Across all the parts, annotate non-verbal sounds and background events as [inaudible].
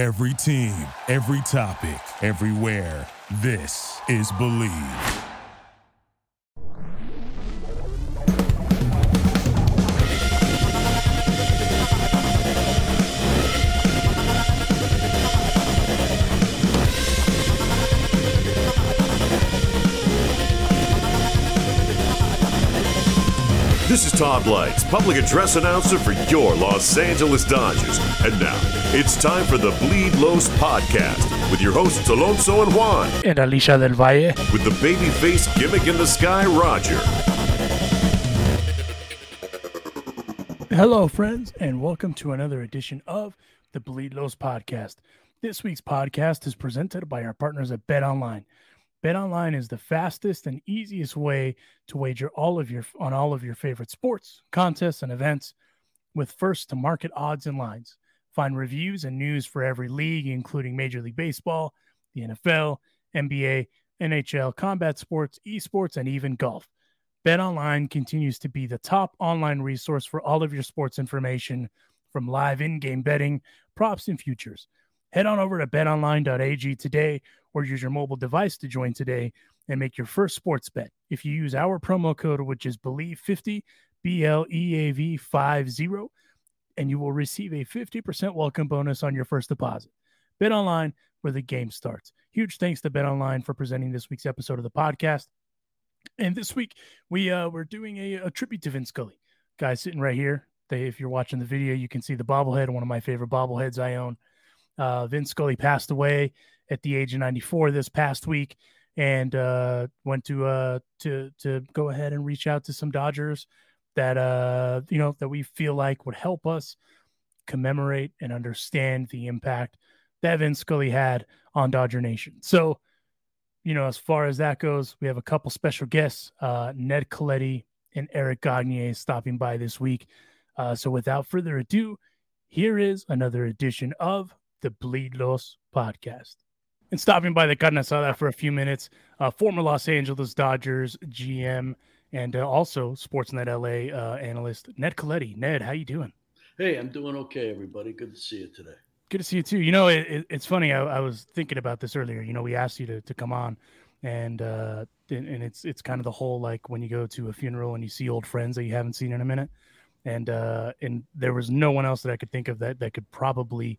Every team, every topic, everywhere. This is Bleav. This is Todd Leitz, public address announcer for your Los Angeles Dodgers. And now, it's time for the Bleed Los podcast with your hosts Alonso and Juan. And Alicia del Valle. With the babyface gimmick in the sky, Roger. Hello, friends, and welcome to another edition of the Bleed Los podcast. This week's podcast is presented by our partners at Bet Online. Bet Online is the fastest and easiest way to wager all of your on all of your favorite sports, contests, and events with first to market odds and lines. Find reviews and news for every league, including Major League Baseball, the NFL, NBA, NHL, combat sports, esports, and even golf. BetOnline continues to be the top online resource for all of your sports information from live in-game betting, props, and futures. Head on over to betonline.ag today or use your mobile device to join today and make your first sports bet. If you use our promo code, which is BLEAV50, B L E A V 50, and you will receive a 50% welcome bonus on your first deposit. Bet online where the game starts. Huge thanks to Bet Online for presenting this week's episode of the podcast. And this week we uh, we're doing a, a tribute to Vin Scully. Guy sitting right here. They, if you're watching the video, you can see the bobblehead, one of my favorite bobbleheads I own. Uh, Vin Scully passed away at the age of 94 this past week, and uh, went to uh, to to go ahead and reach out to some Dodgers that uh, you know that we feel like would help us commemorate and understand the impact that Vin Scully had on Dodger Nation. So, you know, as far as that goes, we have a couple special guests, uh, Ned Colletti and Eric Gagne stopping by this week. Uh, so, without further ado, here is another edition of the Bleed Los podcast. And stopping by the carne asada for a few minutes, uh, former Los Angeles Dodgers GM and uh, also Sportsnet LA uh, analyst Ned Colletti. Ned, how you doing? Hey, I'm doing okay, everybody. Good to see you today. Good to see you too. You know, it, it, it's funny. I, I, was thinking about this earlier. You know, we asked you to, to come on, and, uh, and and it's it's kind of the whole like when you go to a funeral and you see old friends that you haven't seen in a minute, and uh, and there was no one else that I could think of that that could probably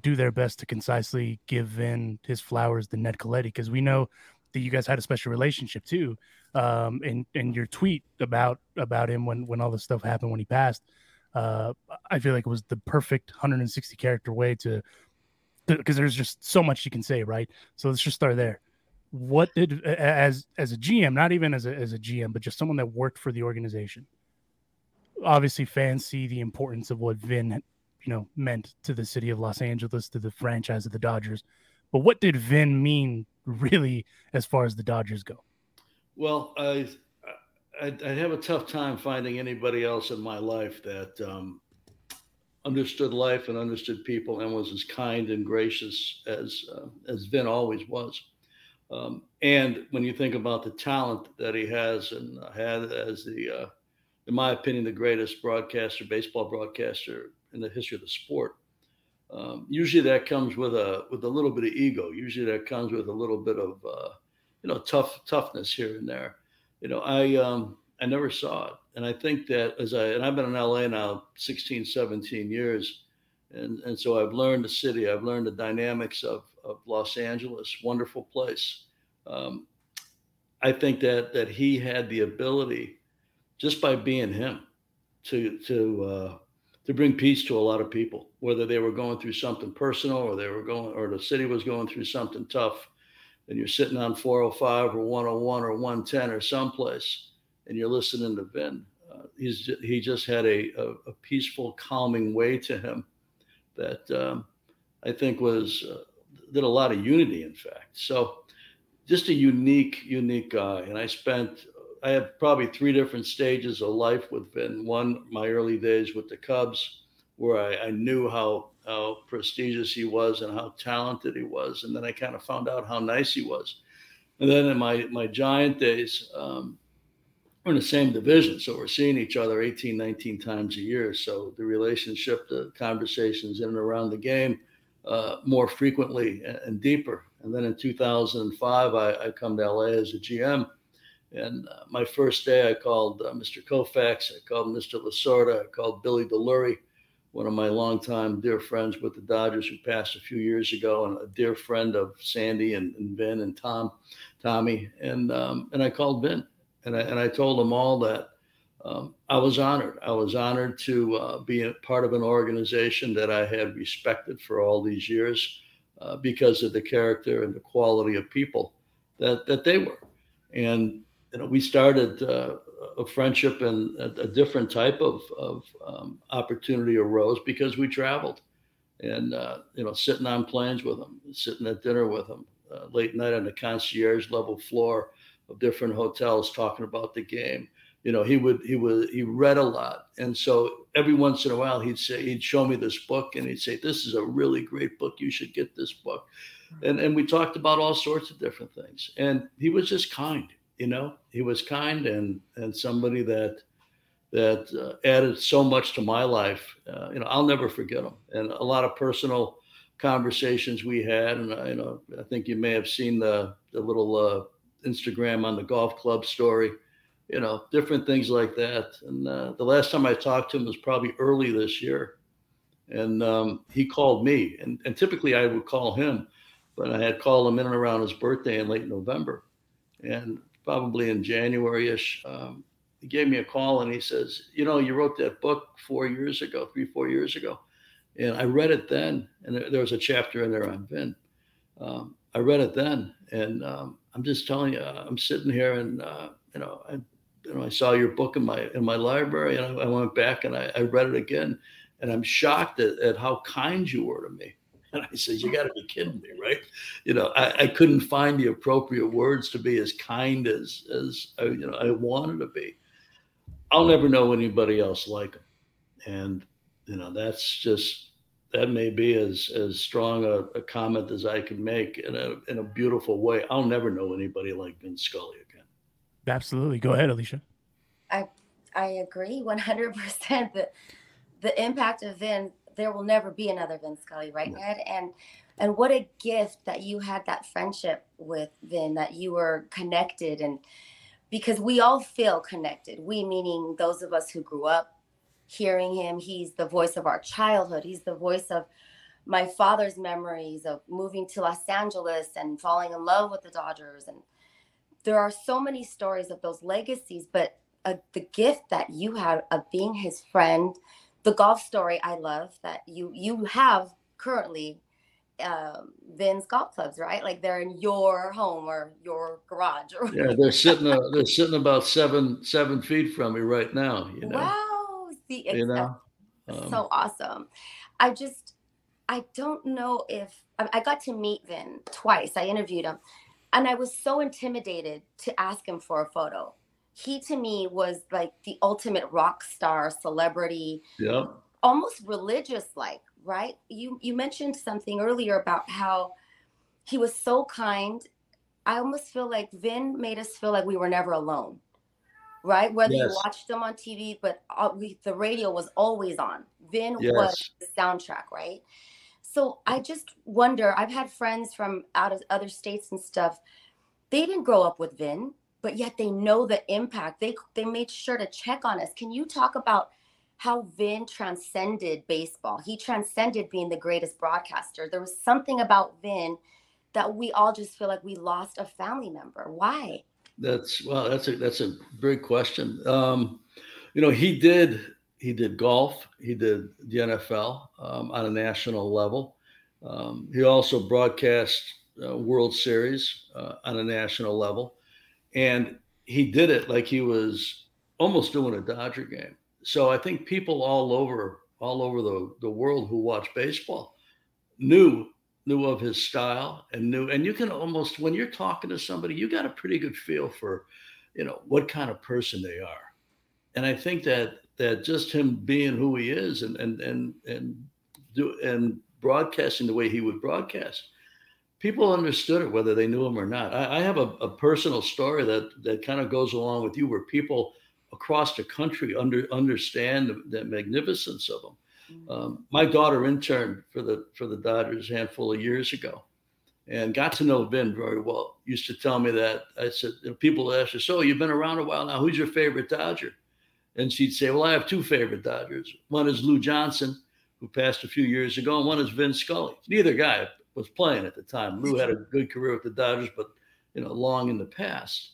do their best to concisely give in his flowers to Ned Colletti because we know that you guys had a special relationship too. Um, and and your tweet about about him when when all this stuff happened when he passed, uh, I feel like it was the perfect 160 character way to because there's just so much you can say, right? So let's just start there. What did as as a GM, not even as a as a GM, but just someone that worked for the organization? Obviously, fans see the importance of what Vin you know meant to the city of Los Angeles, to the franchise of the Dodgers. But what did Vin mean really as far as the Dodgers go? Well, I I'd, I'd have a tough time finding anybody else in my life that um, understood life and understood people and was as kind and gracious as uh, as Vin always was. Um, and when you think about the talent that he has and had as the, uh, in my opinion, the greatest broadcaster, baseball broadcaster in the history of the sport. Um, usually that comes with a with a little bit of ego. Usually that comes with a little bit of uh, you know tough toughness here and there. You know, I um, I never saw it, and I think that as I and I've been in LA now 16, 17 years, and and so I've learned the city. I've learned the dynamics of of Los Angeles, wonderful place. Um, I think that that he had the ability, just by being him, to to uh, to bring peace to a lot of people, whether they were going through something personal or they were going, or the city was going through something tough. And you're sitting on 405 or 101 or 110 or someplace, and you're listening to Vin. Uh, he's he just had a, a, a, peaceful, calming way to him that um, I think was uh, did a lot of unity. In fact, so just a unique, unique guy. And I spent I had probably three different stages of life with Vin. One, my early days with the Cubs, where I, I knew how how prestigious he was and how talented he was, and then I kind of found out how nice he was. And then in my my Giant days, um, we're in the same division, so we're seeing each other 18, 19 times a year. So the relationship, the conversations in and around the game, uh, more frequently and, deeper. And then in 2005, I, I come to LA as a GM. And uh, my first day, I called uh, Mr. Koufax, I called Mr. Lasorda, I called Billy DeLury, one of my longtime dear friends with the Dodgers who passed a few years ago, and a dear friend of Sandy and, and Vin and Tom, Tommy. And um, and I called Vin, and I and I told him all that um, I was honored. I was honored to uh, be a part of an organization that I had respected for all these years uh, because of the character and the quality of people that that they were. And you know, we started uh, a friendship and a, a, different type of, of um, opportunity arose because we traveled. And uh, you know sitting on planes with them, sitting at dinner with them, uh, late night on the concierge level floor of different hotels talking about the game. You know he would he would he read a lot. And so every once in a while he'd say he'd show me this book and he'd say this is a really great book. You should get this book. And and we talked about all sorts of different things. And he was just kind you know he was kind and and somebody that that uh, added so much to my life uh, you know i'll never forget him and a lot of personal conversations we had and I, you know i think you may have seen the the little uh, instagram on the golf club story you know, different things like that. And uh, the last time I talked to him was probably early this year. And um, he called me, and, and typically I would call him, but I had called him in and around his birthday in late November. And probably in January ish, um, he gave me a call and he says, You know, you wrote that book four years ago, three, four years ago. And I read it then, and there, there was a chapter in there on Vin. Um, I read it then, and um, I'm just telling you, I'm sitting here and, uh, you know, I you know, I saw your book in my in my library, and I, I went back and I, I, read it again, and I'm shocked at, at, how kind you were to me. And I said, "You got to be kidding me, right?" You know, I, I, couldn't find the appropriate words to be as kind as as I, you know I wanted to be. I'll never know anybody else like him, and you know that's just that may be as as strong a, a comment as I can make in a in a beautiful way. I'll never know anybody like Vin Scully again. Absolutely. Go ahead, Alicia. I I agree 100% that the impact of Vin there will never be another Vin Scully, right, no. Ned? And and what a gift that you had that friendship with Vin, that you were connected and because we all feel connected. We meaning those of us who grew up hearing him. He's the voice of our childhood. He's the voice of my father's memories of moving to Los Angeles and falling in love with the Dodgers and there are so many stories of those legacies, but uh, the gift that you had of being his friend, the golf story I love that you you have currently um, Vin's golf clubs, right? Like they're in your home or your garage. Or yeah, they're sitting uh, they're [laughs] sitting about seven seven feet from me right now. You know. Wow, see, you know, um, so awesome. I just I don't know if I, I got to meet Vin twice. I interviewed him, and I was so intimidated to ask him for a photo. He to me was like the ultimate rock star celebrity. Yeah. Almost religious like, right? You you mentioned something earlier about how he was so kind. I almost feel like Vin made us feel like we were never alone. Right? Whether yes. you watched him on TV, but we, the radio was always on. Vin yes. was the soundtrack, right? So I just wonder. I've had friends from out of other states and stuff. They didn't grow up with Vin, but yet they know the impact. They they made sure to check on us. Can you talk about how Vin transcended baseball? He transcended being the greatest broadcaster. There was something about Vin that we all just feel like we lost a family member. Why? That's well. That's a that's a great question. Um, you know, he did he did golf. He did the NFL um, on a national level. Um, he also broadcast uh, World Series uh, on a national level, and he did it like he was almost doing a Dodger game. So I think people all over all over the, the world who watch baseball knew knew of his style and knew and you can almost when you're talking to somebody you got a pretty good feel for you know what kind of person they are and i think that that just him being who he is and and and and do and broadcasting the way he would broadcast, people understood it whether they knew him or not. I, I have a, a, personal story that that kind of goes along with you, where people across the country under understand the, the magnificence of him. Mm-hmm. Um, my daughter interned for the for the Dodgers a handful of years ago, and got to know Vin very well. Used to tell me that I said you know, people ask her, "So you've been around a while now? Who's your favorite Dodger?" And she'd say, "Well, I have two favorite Dodgers. One is Lou Johnson, who passed a few years ago, and one is Vin Scully. Neither guy was playing at the time. Lou had a good career with the Dodgers, but you know, long in the past,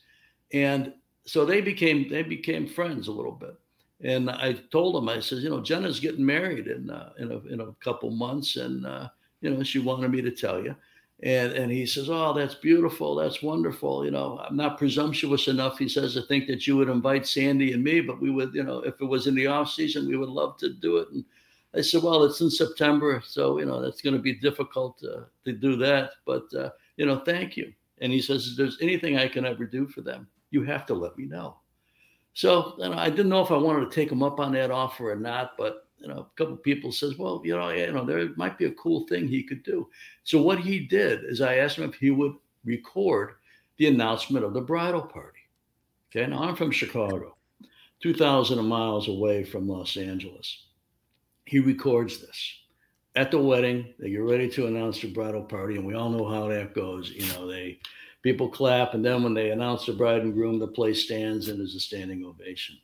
and so they became they became friends a little bit." And I told him, I said, you know, Jenna's getting married in uh, in a in a couple months, and uh, you know, she wanted me to tell you. And and he says, oh, that's beautiful, that's wonderful. You know, I'm not presumptuous enough, he says, to think that you would invite Sandy and me, but we would, you know, if it was in the off season, we would love to do it. And I said, well, it's in September, so you know that's going to be difficult uh, to do that. But uh, you know, thank you. And he says, if there's anything I can ever do for them, you have to let me know. So you know, I didn't know if I wanted to take him up on that offer or not, but you know, a couple people says, well, you know, you know, there might be a cool thing he could do. So what he did is I asked him if he would record the announcement of the bridal party. Okay, now I'm from Chicago, 2,000 miles away from Los Angeles. He records this at the wedding. They get ready to announce the bridal party, and we all know how that goes. You know, they people clap, and then when they announce the bride and groom, the place stands and there's a standing ovation.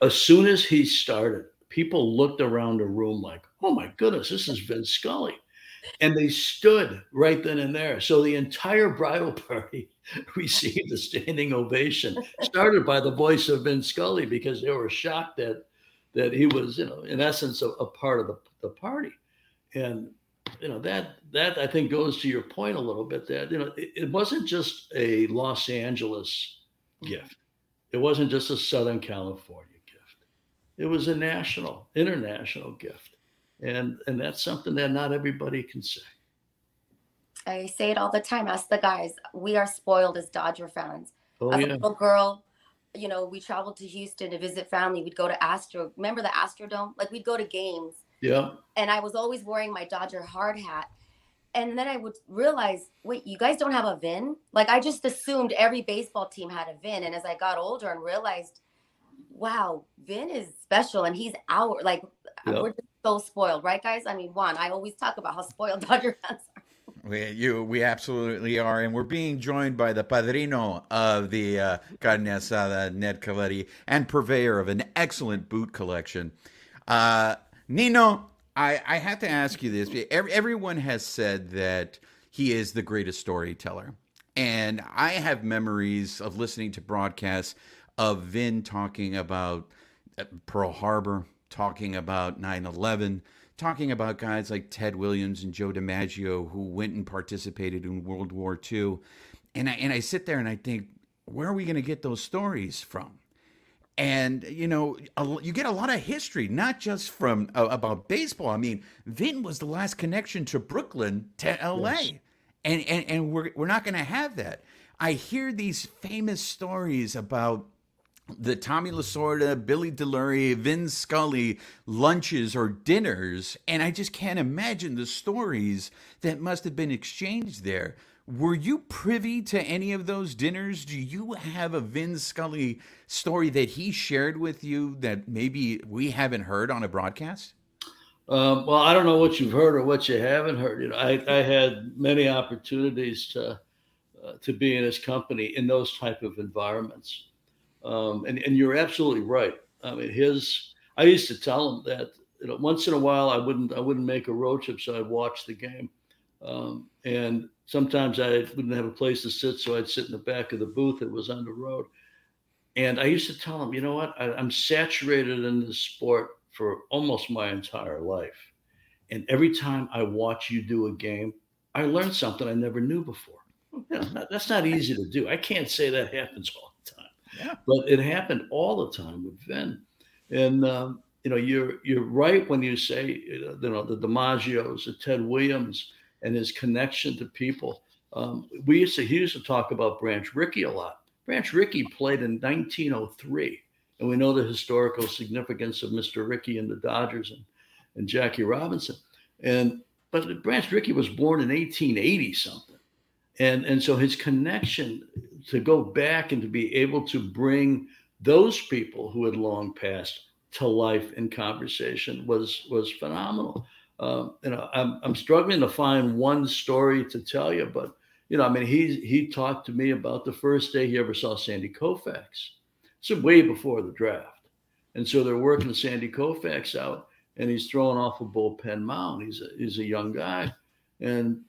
As soon as he started, people looked around the room like, "Oh my goodness, this is Vin Scully," and they stood right then and there. So the entire bridal [laughs] party received a standing ovation, started by the voice of Vin Scully because they were shocked that that he was, you know, in essence, a, a part of the, the party. And you know that that I think goes to your point a little bit. That you know it, it wasn't just a Los Angeles gift. It wasn't just a Southern California gift. It was a national, international gift, and and that's something that not everybody can say. I say it all the time. Ask the guys. We are spoiled as Dodger fans. Oh, as yeah. a little girl, you know, we traveled to Houston to visit family. We'd go to Astro. Remember the Astrodome? Like we'd go to games Yeah. and I was always wearing my Dodger hard hat. And then I would realize, wait, you guys don't have a VIN? Like I just assumed every baseball team had a VIN. And as I got older and realized, wow, Vin is special and he's our like Yeah. we're just so spoiled, right, guys? I mean, Juan, I always talk about how spoiled [laughs] Dodger fans. We, you, we absolutely are, and we're being joined by the padrino of the uh, carne asada, Ned Colletti, and purveyor of an excellent boot collection. Uh, Nino, I, I have to ask you this. Every, everyone has said that he is the greatest storyteller, and I have memories of listening to broadcasts of Vin talking about uh, Pearl Harbor, talking about 9 11, talking about guys like Ted Williams and Joe DiMaggio who went and participated in World War II. And I, and I sit there and I think, where are we going to get those stories from? And you know, a, you get a lot of history, not just from uh, about baseball. I mean, Vin was the last connection to Brooklyn to L.A., Yes. and and and we're we're not going to have that. I hear these famous stories about the Tommy Lasorda, Billy DeLury, Vin Scully lunches or dinners, and I just can't imagine the stories that must have been exchanged there. Were you privy to any of those dinners? Do you have a Vin Scully story that he shared with you that maybe we haven't heard on a broadcast? Um, well, I don't know what you've heard or what you haven't heard. You know, I, I had many opportunities to uh, to be in his company in those type of environments, um, and and you're absolutely right. I mean, his. I used to tell him that you know once in a while I wouldn't I wouldn't make a road trip, so I'd watch the game, um, and sometimes I wouldn't have a place to sit, so I'd sit in the back of the booth that was on the road. And I used to tell him, you know what? I, I'm saturated in this sport for almost my entire life. And every time I watch you do a game, I learn something I never knew before. [laughs] You know, that's not easy to do. I can't say that happens all But it happened all the time with Vin. And um, you know, you're you're right when you say you know the DiMaggios, the Ted Williams, and his connection to people. Um, we used to he used to talk about Branch Rickey a lot. Branch Rickey played in 1903, and we know the historical significance of Mr. Rickey and the Dodgers and, and Jackie Robinson. And but Branch Rickey was born in 1880 something, and and so his connection to go back and to be able to bring those people who had long passed to life in conversation was was phenomenal. Um, you know, I'm I'm struggling to find one story to tell you, but you know, I mean, he he talked to me about the first day he ever saw Sandy Koufax. So way before the draft, and so they're working Sandy Koufax out, and he's throwing off a bullpen mound. He's a he's a young guy, and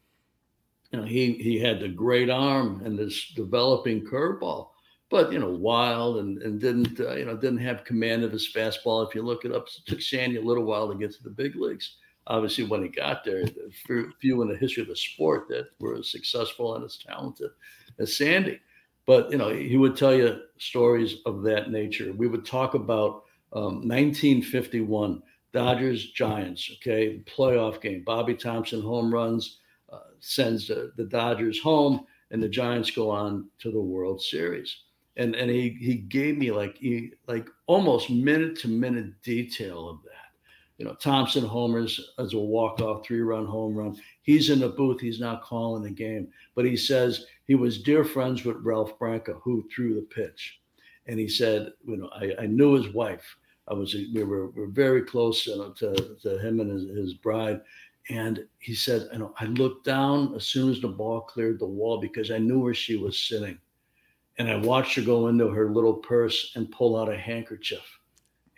you know he he had the great arm and this developing curveball, but you know wild and and didn't uh, you know didn't have command of his fastball. If you look it up, it took Sandy a little while to get to the big leagues obviously when he got there, few in the history of the sport that were as successful and as talented as Sandy. But you know, he would tell you stories of that nature. We would talk about um, 1951 Dodgers Giants. Okay, playoff game. Bobby Thomson home runs uh, sends the, the Dodgers home, and the Giants go on to the World Series. And and he he gave me like he like almost minute to minute detail of that you know, Thomson homers as a walk-off three-run home run. He's in the booth. He's not calling the game, but he says he was dear friends with Ralph Branca, who threw the pitch, and he said, you know, I, I knew his wife. I was we were, we were very close to, to, to him and his, his bride. And he said, you know, I looked down as soon as the ball cleared the wall because I knew where she was sitting. And I watched her go into her little purse and pull out a handkerchief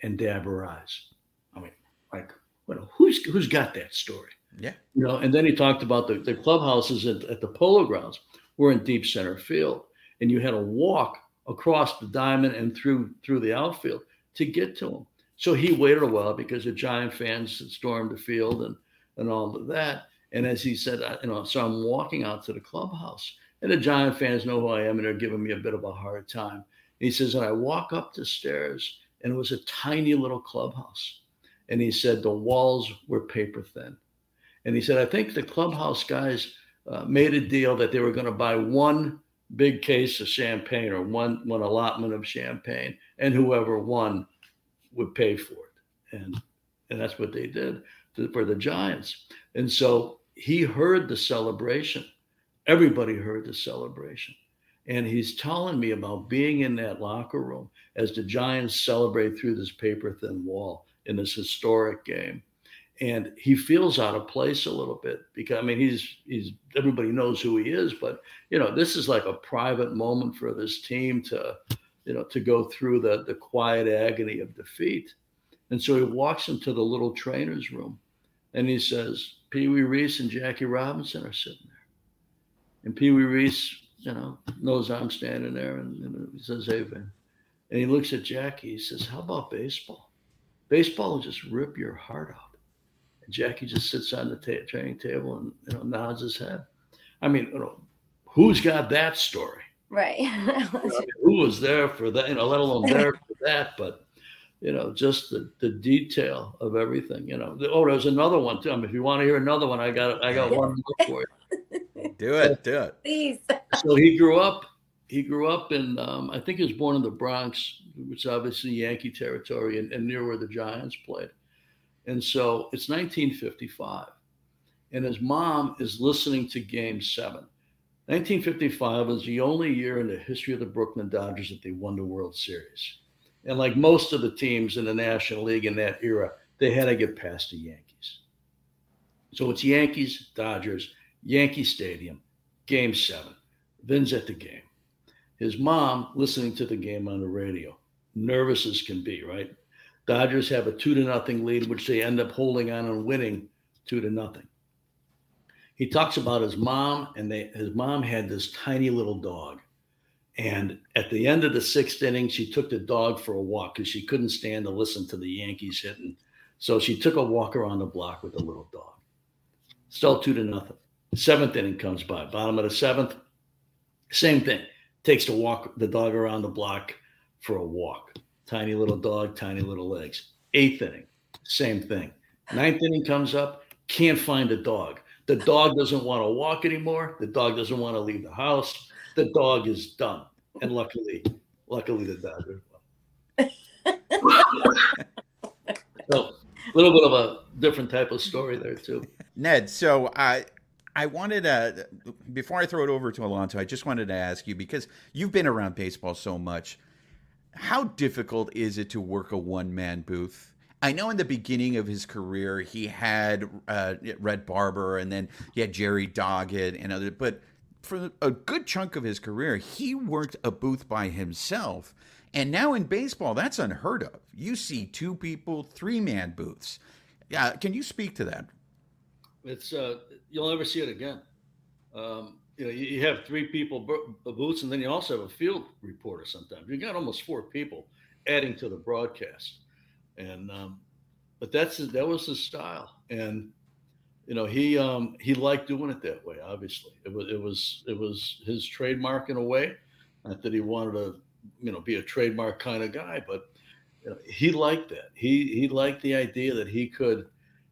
and dab her eyes I mean, like, well, who's who's got that story? Yeah. You know, and then he talked about the, the clubhouses at, at the polo grounds were in deep center field. And you had to walk across the diamond and through through the outfield to get to him. So he waited a while because the Giant fans had stormed the field and and all of that. And as he said, I, you know, so I'm walking out to the clubhouse, and the Giant fans know who I am, and they're giving me a bit of a hard time. He says, and I walk up the stairs, and it was a tiny little clubhouse and he said the walls were paper thin. And he said, I think the clubhouse guys uh, made a deal that they were going to buy one big case of champagne or one one allotment of champagne, and whoever won would pay for it. And and that's what they did for the Giants. And so he heard the celebration. Everybody heard the celebration. And he's telling me about being in that locker room as the Giants celebrate through this paper thin wall in this historic game. And he feels out of place a little bit because I mean he's he's everybody knows who he is, but you know this is like a private moment for this team to you know to go through the the quiet agony of defeat. And so he walks into the little trainer's room and he says, Pee Wee Reese and Jackie Robinson are sitting there. And Pee Wee Reese, you know, knows I'm standing there and, and he says, Hey, Vin. And he looks at Jackie. He says, How about baseball? Baseball will just rip your heart out. And Jackie just sits on the ta- training table and you know nods his head. I mean, you know, who's got that story? Right. you [laughs] know, I mean, who was there for that? You know, let alone there for that, but you know, just the, the detail of everything. You know, oh, there's another one too. I mean, if you want to hear another one, I got I got one more for you. [laughs] Do it, do it. Please. So he grew up. He grew up in. Um, I think he was born in the Bronx, which is obviously Yankee territory and, and near where the Giants played. And so it's 1955. And his mom is listening to game seven. 1955 is the only year in the history of the Brooklyn Dodgers that they won the World Series. And like most of the teams in the National League in that era, they had to get past the Yankees. So it's Yankees, Dodgers, Yankee Stadium, game seven. Vin's at the game. His mom listening to the game on the radio nervous as can be, right? Dodgers have a two to nothing lead, which they end up holding on and winning two to nothing. He talks about his mom, and they, his mom had this tiny little dog. And at the end of the sixth inning, she took the dog for a walk because she couldn't stand to listen to the Yankees hitting. So she took a walk around the block with the little dog. Still two to nothing. Seventh inning comes by. Bottom of the seventh, same thing. Takes to walk the dog around the block for a walk. Tiny little dog, tiny little legs. Eighth inning, same thing. Ninth inning comes up, can't find a dog. The dog doesn't want to walk anymore. The dog doesn't want to leave the house. The dog is done. And luckily, luckily the dog [laughs] so a little bit of a different type of story there too. Ned, so I I wanted to before I throw it over to Alonso, I just wanted to ask you because you've been around baseball so much how difficult is it to work a one man booth? I know in the beginning of his career he had uh, Red Barber and then he had Jerry Doggett and other, but for a good chunk of his career he worked a booth by himself. And now in baseball, that's unheard of. You see two people, three man booths. Yeah, can you speak to that? It's uh, you'll never see it again. Um, you know, you, you have three people booths, and then you also have a field reporter. Sometimes you got almost four people adding to the broadcast, and um, but that's that was his style, and you know he um, he liked doing it that way. Obviously, it was it was it was his trademark in a way. Not that he wanted to, you know, be a trademark kind of guy, but you know, he liked that. He he liked the idea that he could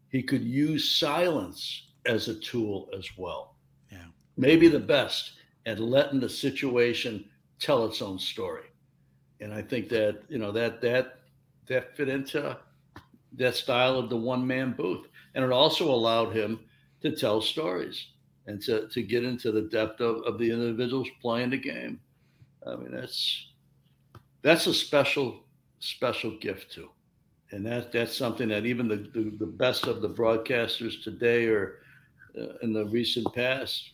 he could use silence as a tool as well. Yeah. Maybe the best at letting the situation tell its own story. And I think that, you know, that that that fit into that style of the one man booth. And it also allowed him to tell stories and to, to get into the depth of, of the individuals playing the game. I mean, that's that's a special, special gift too and that that's something that even the, the, the best of the broadcasters today or uh, in the recent past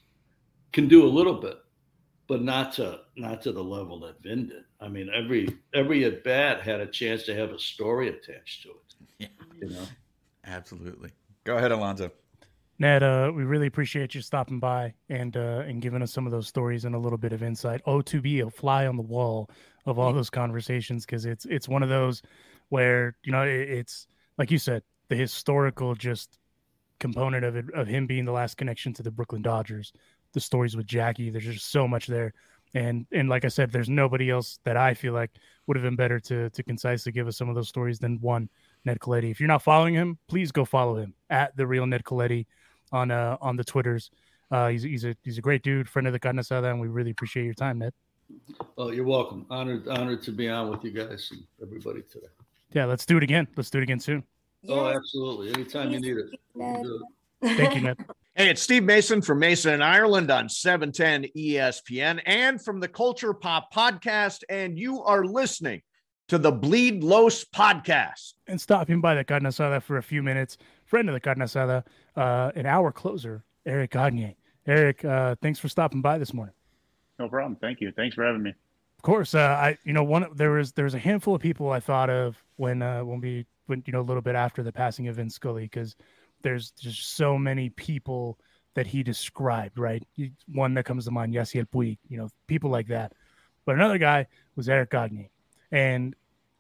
can do a little bit, but not to not to the level that Vin did. I mean, every every at bat had a chance to have a story attached to it. [laughs] Yeah. You know, absolutely. Go ahead, Alonso. Ned, uh, we really appreciate you stopping by and uh, and giving us some of those stories and a little bit of insight. Oh, to be a fly on the wall of all those conversations because it's it's one of those where you know it, it's like you said the historical just component of it of him being the last connection to the Brooklyn Dodgers, the stories with Jackie. There's just so much there, and and like I said, there's nobody else that I feel like would have been better to to concisely give us some of those stories than one Ned Colletti. If you're not following him, please go follow him at the real Ned Colletti on uh on the Twitters. Uh, he's he's a he's a great dude, friend of the Carne Asada, and we really appreciate your time, Ned. Well, you're welcome. Honored honored to be on with you guys and everybody today. Yeah, let's do it again. Let's do it again soon. Oh, absolutely. Anytime you need it. Thank you, Ned. [laughs] Hey, it's Steve Mason from Mason and Ireland on 710 ESPN and from the Culture Pop podcast. And you are listening to the Bleed Los podcast. And stopping by the Carne Asada for a few minutes, friend of the Carne Asada, uh, an hour closer, Eric Gagne. Eric, uh, thanks for stopping by this morning. No problem. Thank you. Thanks for having me. Of course, uh, I you know one there was there was a handful of people I thought of when uh, when we went you know a little bit after the passing of Vin Scully because there's just so many people that he described right. One that comes to mind, Yasiel Puig, you know people like that. But another guy was Eric Gagne, and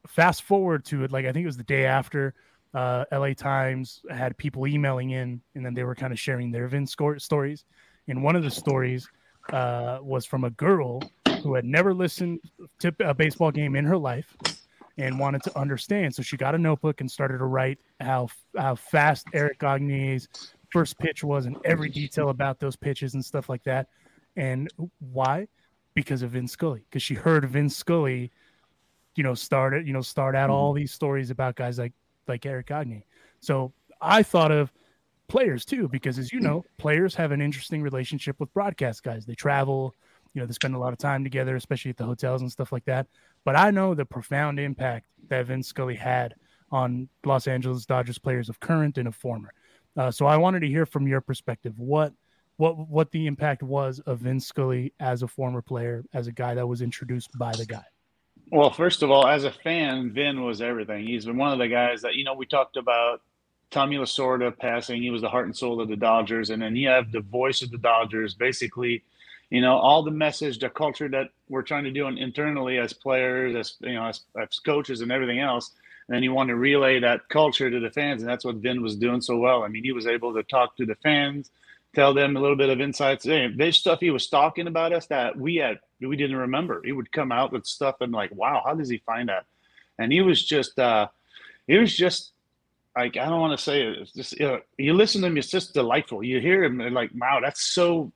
fast forward to it like I think it was the day after. Uh, LA Times had people emailing in, and then they were kind of sharing their Vin Scully stories. And one of the stories uh, was from a girl who had never listened to a baseball game in her life and wanted to understand. So she got a notebook and started to write how how fast Eric Gagne's first pitch was and every detail about those pitches and stuff like that. And why? Because of Vin Scully. Because she heard Vin Scully, you know, started you know start out all mm-hmm. these stories about guys like like Eric Gagne. So I thought of players too, because as you know, players have an interesting relationship with broadcast guys. They travel, you know, they spend a lot of time together, especially at the hotels and stuff like that. But I know the profound impact that Vin Scully had on Los Angeles Dodgers players of current and of former. Uh, so I wanted to hear from your perspective what what what the impact was of Vin Scully as a former player, as a guy that was introduced by the guy. Well, first of all, as a fan, Vin was everything. He's been one of the guys that you know we talked about Tommy Lasorda passing. He was the heart and soul of the Dodgers, and then you have the voice of the Dodgers, basically you know all the message the culture that we're trying to do internally as players as you know as, as coaches and everything else and then you want to relay that culture to the fans and that's what vin was doing so well i mean he was able to talk to the fans tell them a little bit of insights hey, there's stuff he was talking about us that we had we didn't remember he would come out with stuff and like wow how does he find that and he was just uh he was just like I don't want to say it. It's just you, know, you listen to him, it's just delightful. You hear him like, wow, that's so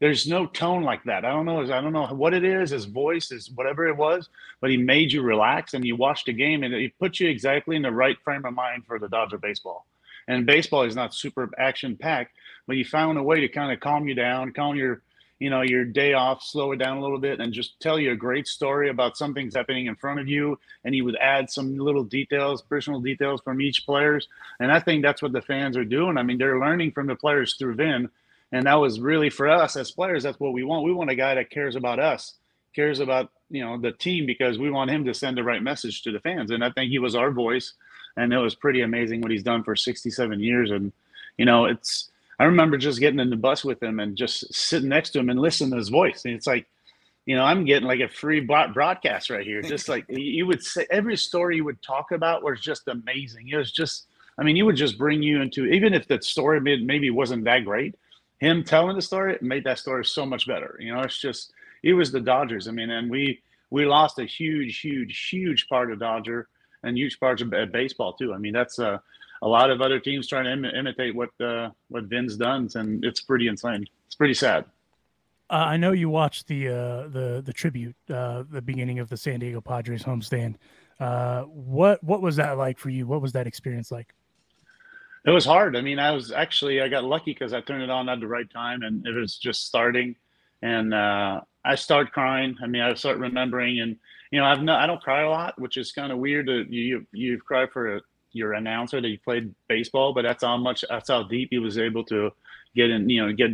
there's no tone like that. I don't know. I don't know what it is. His voice is whatever it was, but he made you relax and you watched a game and he put you exactly in the right frame of mind for the Dodger baseball. And baseball is not super action packed, but he found a way to kind of calm you down, calm your you know your day off slow it down a little bit and just tell you a great story about something's happening in front of you and he would add some little details personal details from each players. And i think that's what the fans are doing. I mean they're learning from the players through vin and that was really for us as players that's what we want. We want a guy that cares about us cares about you know the team because we want him to send the right message to the fans. And i think he was our voice and it was pretty amazing what he's done for 67 years and you know it's I remember just getting in the bus with him and just sitting next to him and listening to his voice. And it's like, you know, I'm getting like a free broadcast right here. Just like [laughs] you would say, every story you would talk about was just amazing. It was just, I mean, he would just bring you into, even if the story maybe wasn't that great, him telling the story made that story so much better. You know, it's just, he was the Dodgers. I mean, and we, we lost a huge, huge, huge part of Dodger and huge parts of baseball too. I mean, that's a, uh, a lot of other teams trying to Im- imitate what uh, what Vin's done, and it's pretty insane. It's pretty sad. Uh, I know you watched the uh, the the tribute, uh, the beginning of the San Diego Padres homestand. Uh, what what was that like for you? What was that experience like? It was hard. I mean, I was actually I got lucky because I turned it on at the right time, and it was just starting, and uh, I start crying. I mean, I start remembering, and you know, I've no, I don't cry a lot, which is kind of weird. To, you you've cried for a your announcer that you played baseball, but that's how much that's how deep he was able to get in, you know, get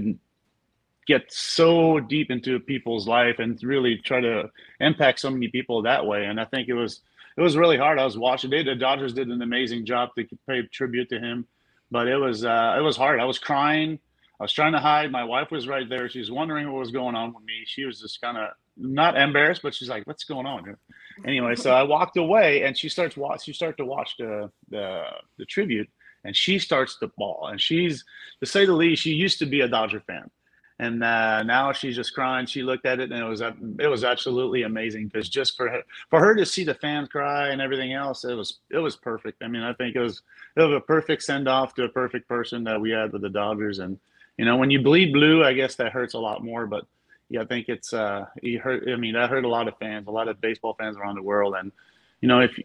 get so deep into people's life and really try to impact so many people that way. And I think it was it was really hard. I was watching. They, the Dodgers did an amazing job to pay tribute to him, but it was uh, it was hard. I was crying. I was trying to hide. My wife was right there. She's wondering what was going on with me. She was just kind of not embarrassed, but she's like, "What's going on?" Here? Anyway, so [laughs] I walked away, and she starts watch. She started to watch the the the tribute, and she starts to bawl. And she's, to say the least, she used to be a Dodger fan, and uh, now she's just crying. She looked at it, and it was it was absolutely amazing because just for her for her to see the fans cry and everything else, it was it was perfect. I mean, I think it was it was a perfect send off to a perfect person that we had with the Dodgers, and you know, when you bleed blue, I guess that hurts a lot more, but yeah, I think it's uh, he hurt. I mean, that hurt a lot of fans, a lot of baseball fans around the world, and you know, if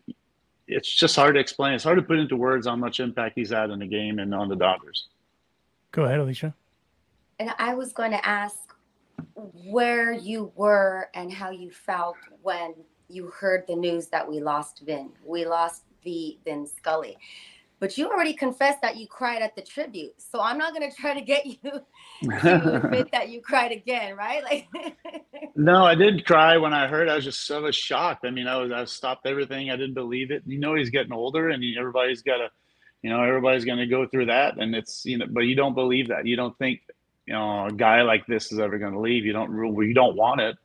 it's just hard to explain, it's hard to put into words how much impact he's had in the game and on the Dodgers. Go ahead, Alicia. And I was going to ask where you were and how you felt when you heard the news that we lost Vin. We lost the Vin Scully. But you already confessed that you cried at the tribute. So I'm not going to try to get [laughs] you to admit [laughs] that you cried again, right? Like [laughs] No, I did cry when I heard. I was just so shocked. I mean, I was I stopped everything. I didn't believe it. You know, he's getting older and everybody's got to you know, everybody's going to go through that and it's, you know, but you don't believe that. You don't think, you know, a guy like this is ever going to leave. You don't you don't want it.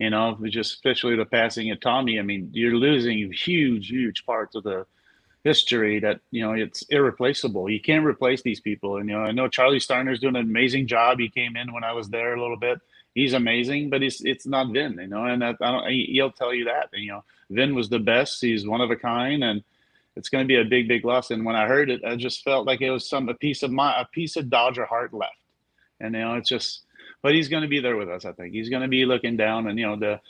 You know, just especially the passing of Tommy. I mean, you're losing huge, huge parts of the history that you know it's irreplaceable. You can't replace these people. And you know, I know Charley Steiner's doing an amazing job. He came in when I was there a little bit. He's amazing, but it's it's not Vin, you know, and that, I don't. He'll tell you that. You know, Vin was the best. He's one of a kind, and it's going to be a big, big loss. And when I heard it, I just felt like it was some a piece of my a piece of Dodger heart left. And you know, it's just. But he's going to be there with us. I think he's going to be looking down, and you know the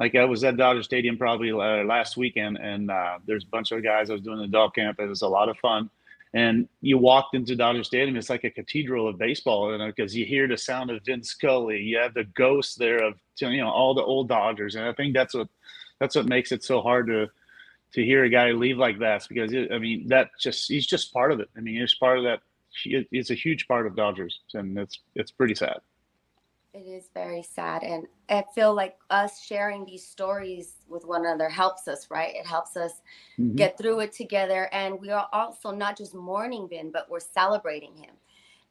like I was at Dodger Stadium probably uh, last weekend, and uh, there's a bunch of guys. I was doing the dog camp. It was a lot of fun. And you walked into Dodger Stadium, it's like a cathedral of baseball, because you, know, you hear the sound of Vin Scully. You have the ghosts there of you know all the old Dodgers, and I think that's what that's what makes it so hard to to hear a guy leave like that. Because it, I mean, that just he's just part of it. I mean, he's part of that. It's a huge part of Dodgers, and it's it's pretty sad. It is very sad. And I feel like us sharing these stories with one another helps us, right? It helps us mm-hmm. get through it together. And we are also not just mourning Vin, but we're celebrating him.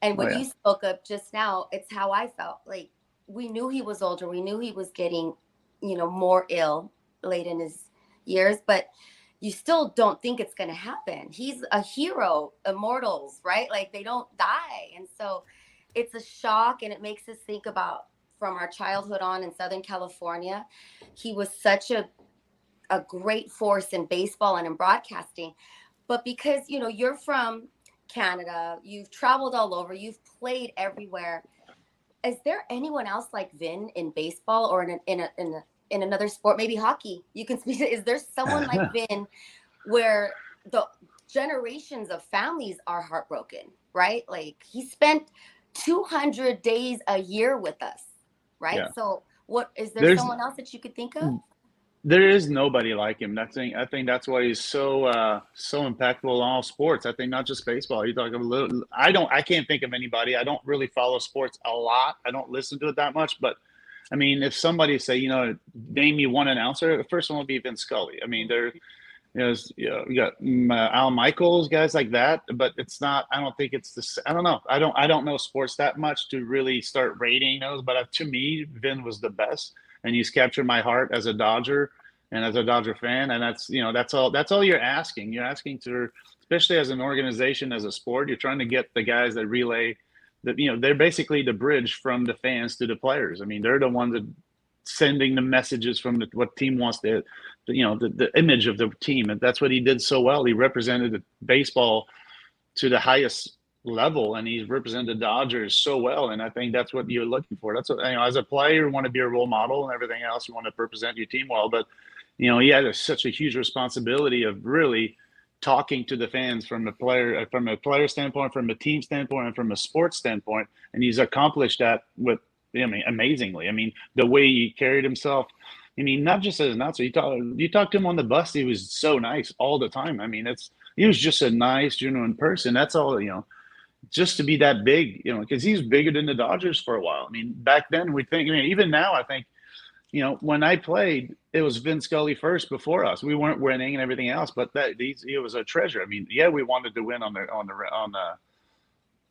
And what oh, yeah. you spoke of just now, it's how I felt. Like we knew he was older, we knew he was getting, you know, more ill late in his years, but you still don't think it's going to happen. He's a hero, immortals, right? Like they don't die. And so, it's a shock and it makes us think about from our childhood on in Southern California. He was such a a great force in baseball and in broadcasting. But because, you know, you're from Canada, you've traveled all over, you've played everywhere. Is there anyone else like Vin in baseball or in a, in a, in, a, in another sport, maybe hockey? You can [laughs] speak. Is there someone like [laughs] Vin where the generations of families are heartbroken, right? Like he spent 200 days a year with us. right? Yeah. So, what is there There's- someone else that you could think of? There is nobody like him. That's. I think that's why he's so uh, so impactful in all sports. I think not just baseball. You talk a little. I don't. I can't think of anybody. I don't really follow sports a lot. I don't listen to it that much. But I mean, if somebody say, you know, name me one announcer, the first one would be Vin Scully. I mean, there, you know, you, know, got mm, uh, Al Michaels, guys like that. But it's not. I don't think it's this. I don't know. I don't. I don't know sports that much to really start rating those. But uh, to me, Vin was the best and he's captured my heart as a Dodger and as a Dodger fan. And that's you know that's all that's all you're asking. You're asking to, especially as an organization, as a sport, you're trying to get the guys that relay that you know they're basically the bridge from the fans to the players. I mean, they're the ones that sending the messages from the, what team wants to, the, you know, the, the image of the team, and that's what he did so well. He represented the baseball to the highest level and he's represented the Dodgers so well. And I think that's what you're looking for. That's what, you know, as a player, you want to be a role model and everything else. You want to represent your team well. But, you know, he had a, such a huge responsibility of really talking to the fans from a player, from a player standpoint, from a team standpoint, and from a sports standpoint. And he's accomplished that with, I mean, amazingly. I mean, the way he carried himself. I mean, not just as an announcer. You talk, you talk to him on the bus. He was so nice all the time. I mean, it's he was just a nice, genuine person. That's all. You know, just to be that big, you know, because he's bigger than the Dodgers for a while. I mean, back then we think, I mean, even now, I think, you know, when I played, it was Vin Scully first before us. We weren't winning and everything else, but that he's, he was a treasure. I mean, yeah, we wanted to win on the on the on the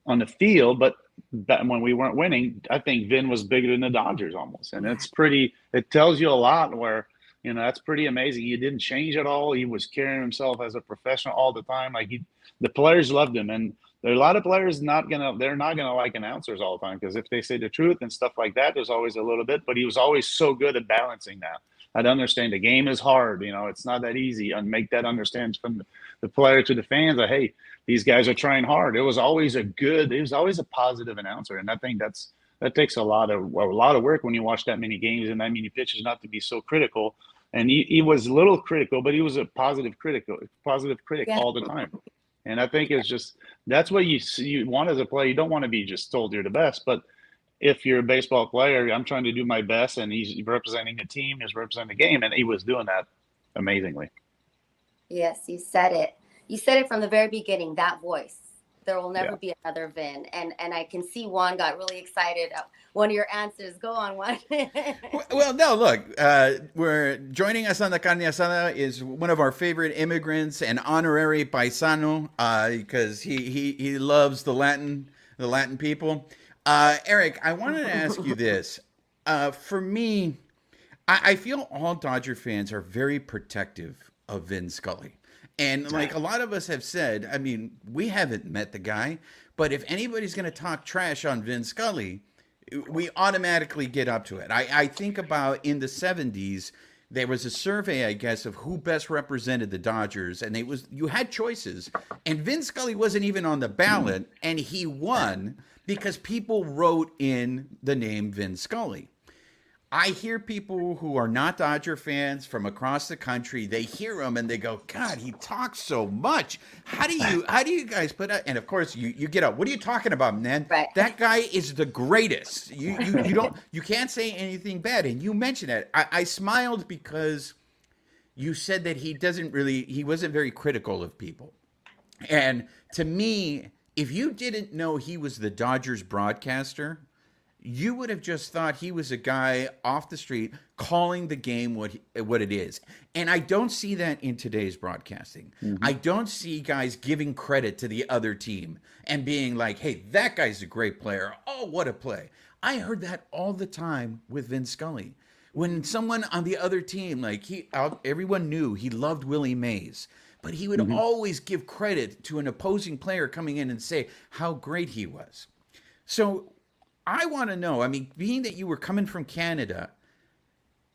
on the field, but that, when we weren't winning, I think Vin was bigger than the Dodgers almost, and it's pretty. It tells you a lot. Where you know that's pretty amazing. He didn't change at all. He was carrying himself as a professional all the time. Like he, the players loved him, and there are a lot of players not gonna they're not gonna like announcers all the time because if they say the truth and stuff like that, there's always a little bit. But he was always so good at balancing that. I'd understand the game is hard, you know, it's not that easy, and make that understand from the, player to the fans that hey, these guys are trying hard. It was always a good, it was always a positive announcer, and I think that's that takes a lot of a lot of work when you watch that many games and that many pitches not to be so critical. And he, he was a little critical, but he was a positive critical, positive critic Yeah. all the time. And I think it's just that's what you see, you want as a player. You don't want to be just told you're the best, but if you're a baseball player, I'm trying to do my best, and he's representing the team, he's representing the game, and he was doing that amazingly. Yes, you said it. You said it from the very beginning. That voice. There will never Yeah. be another Vin, and and I can see Juan got really excited. One of your answers. Go on, Juan. [laughs] Well, no, look, uh, we're joining us on the carne asada is one of our favorite immigrants and honorary paisano because he, he he loves the Latin the Latin people. Uh, Eric, I wanted to ask you [laughs] this. Uh, for me, I, I feel all Dodger fans are very protective of Vin Scully. And like a lot of us have said, I mean, we haven't met the guy, but if anybody's going to talk trash on Vin Scully, we automatically get up to it. I, I think about in the 70s, there was a survey, I guess, of who best represented the Dodgers, and it was you had choices, and Vin Scully wasn't even on the ballot, and he won because people wrote in the name Vin Scully. I hear people who are not Dodger fans from across the country. They hear him and they go, "God, he talks so much. How do you? How do you guys put up?" And of course, you you get up. What are you talking about, man? Right. That guy is the greatest. You you, you don't [laughs] you can't say anything bad. And you mentioned it. I, I smiled because you said that he doesn't really he wasn't very critical of people. And to me, if you didn't know he was the Dodgers broadcaster, you would have just thought he was a guy off the street calling the game what he, what it is. And I don't see that in today's broadcasting. Mm-hmm. I don't see guys giving credit to the other team and being like, "Hey, that guy's a great player. Oh, what a play." I heard that all the time with Vin Scully. When someone on the other team, like he, everyone knew he loved Willie Mays, but he would mm-hmm. always give credit to an opposing player coming in and say how great he was. So I want to know. I mean, being that you were coming from Canada,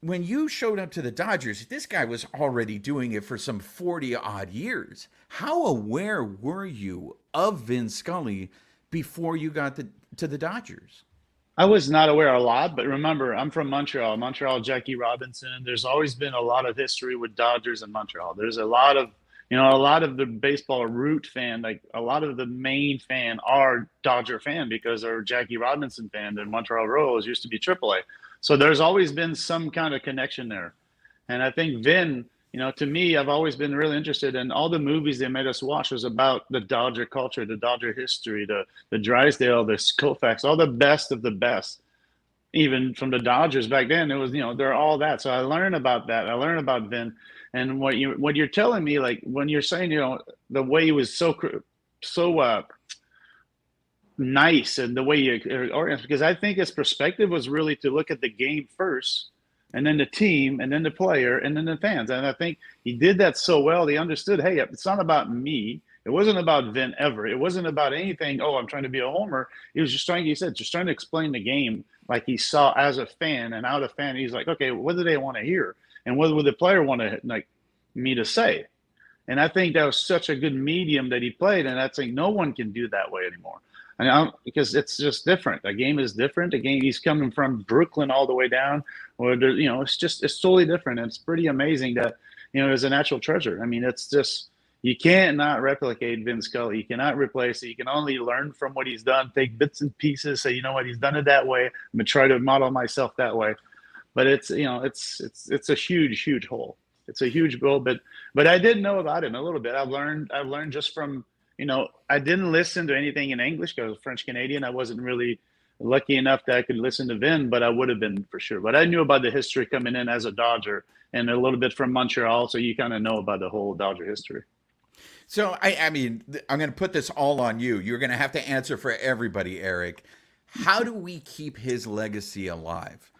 when you showed up to the Dodgers, this guy was already doing it for some 40 odd years. How aware were you of Vin Scully before you got the, to the Dodgers? I was not aware a lot, but remember, I'm from Montreal. Montreal, Jackie Robinson. There's always been a lot of history with Dodgers in Montreal. There's a lot of you know, a lot of the baseball root fan, like a lot of the main fan are Dodger fan because they're Jackie Robinson fan and Montreal Royals used to be AAA. So there's always been some kind of connection there. And I think Vin, you know, to me, I've always been really interested in all the movies they made us watch was about the Dodger culture, the Dodger history, the the Drysdale, the Koufax, all the best of the best. Even from the Dodgers back then, it was you know they're all that. So I learned about that. I learned about Vin, and what you what you're telling me, like when you're saying, you know, the way he was so so uh, nice and the way you organized, because I think his perspective was really to look at the game first, and then the team, and then the player, and then the fans. And I think he did that so well. He understood, hey, it's not about me. It wasn't about Vin ever. It wasn't about anything. Oh, I'm trying to be a homer. He was just trying. He said, just trying to explain the game like he saw as a fan, and out of fan, he's like, okay, what do they want to hear? And what would the player want to like me to say? And I think that was such a good medium that he played, and I think no one can do that way anymore. And I because it's just different. The game is different. The game he's coming from Brooklyn all the way down, or you know, it's just it's totally different. And it's pretty amazing that you know, there's a natural treasure. I mean, it's just you can't not replicate Vin Scully. You cannot replace it. You can only learn from what he's done, take bits and pieces, say, you know what, he's done it that way. I'm gonna try to model myself that way but it's you know it's it's it's a huge huge hole. It's a huge goal but but i did know about him a little bit. I've learned i've learned just from you know i didn't listen to anything in english because french canadian. I wasn't really lucky enough that i could listen to vin but i would have been for sure. But i knew about the history coming in as a dodger and a little bit from montreal so you kind of know about the whole dodger history. So I, I mean i'm going to put this all on you. You're going to have to answer for everybody eric. How do we keep his legacy alive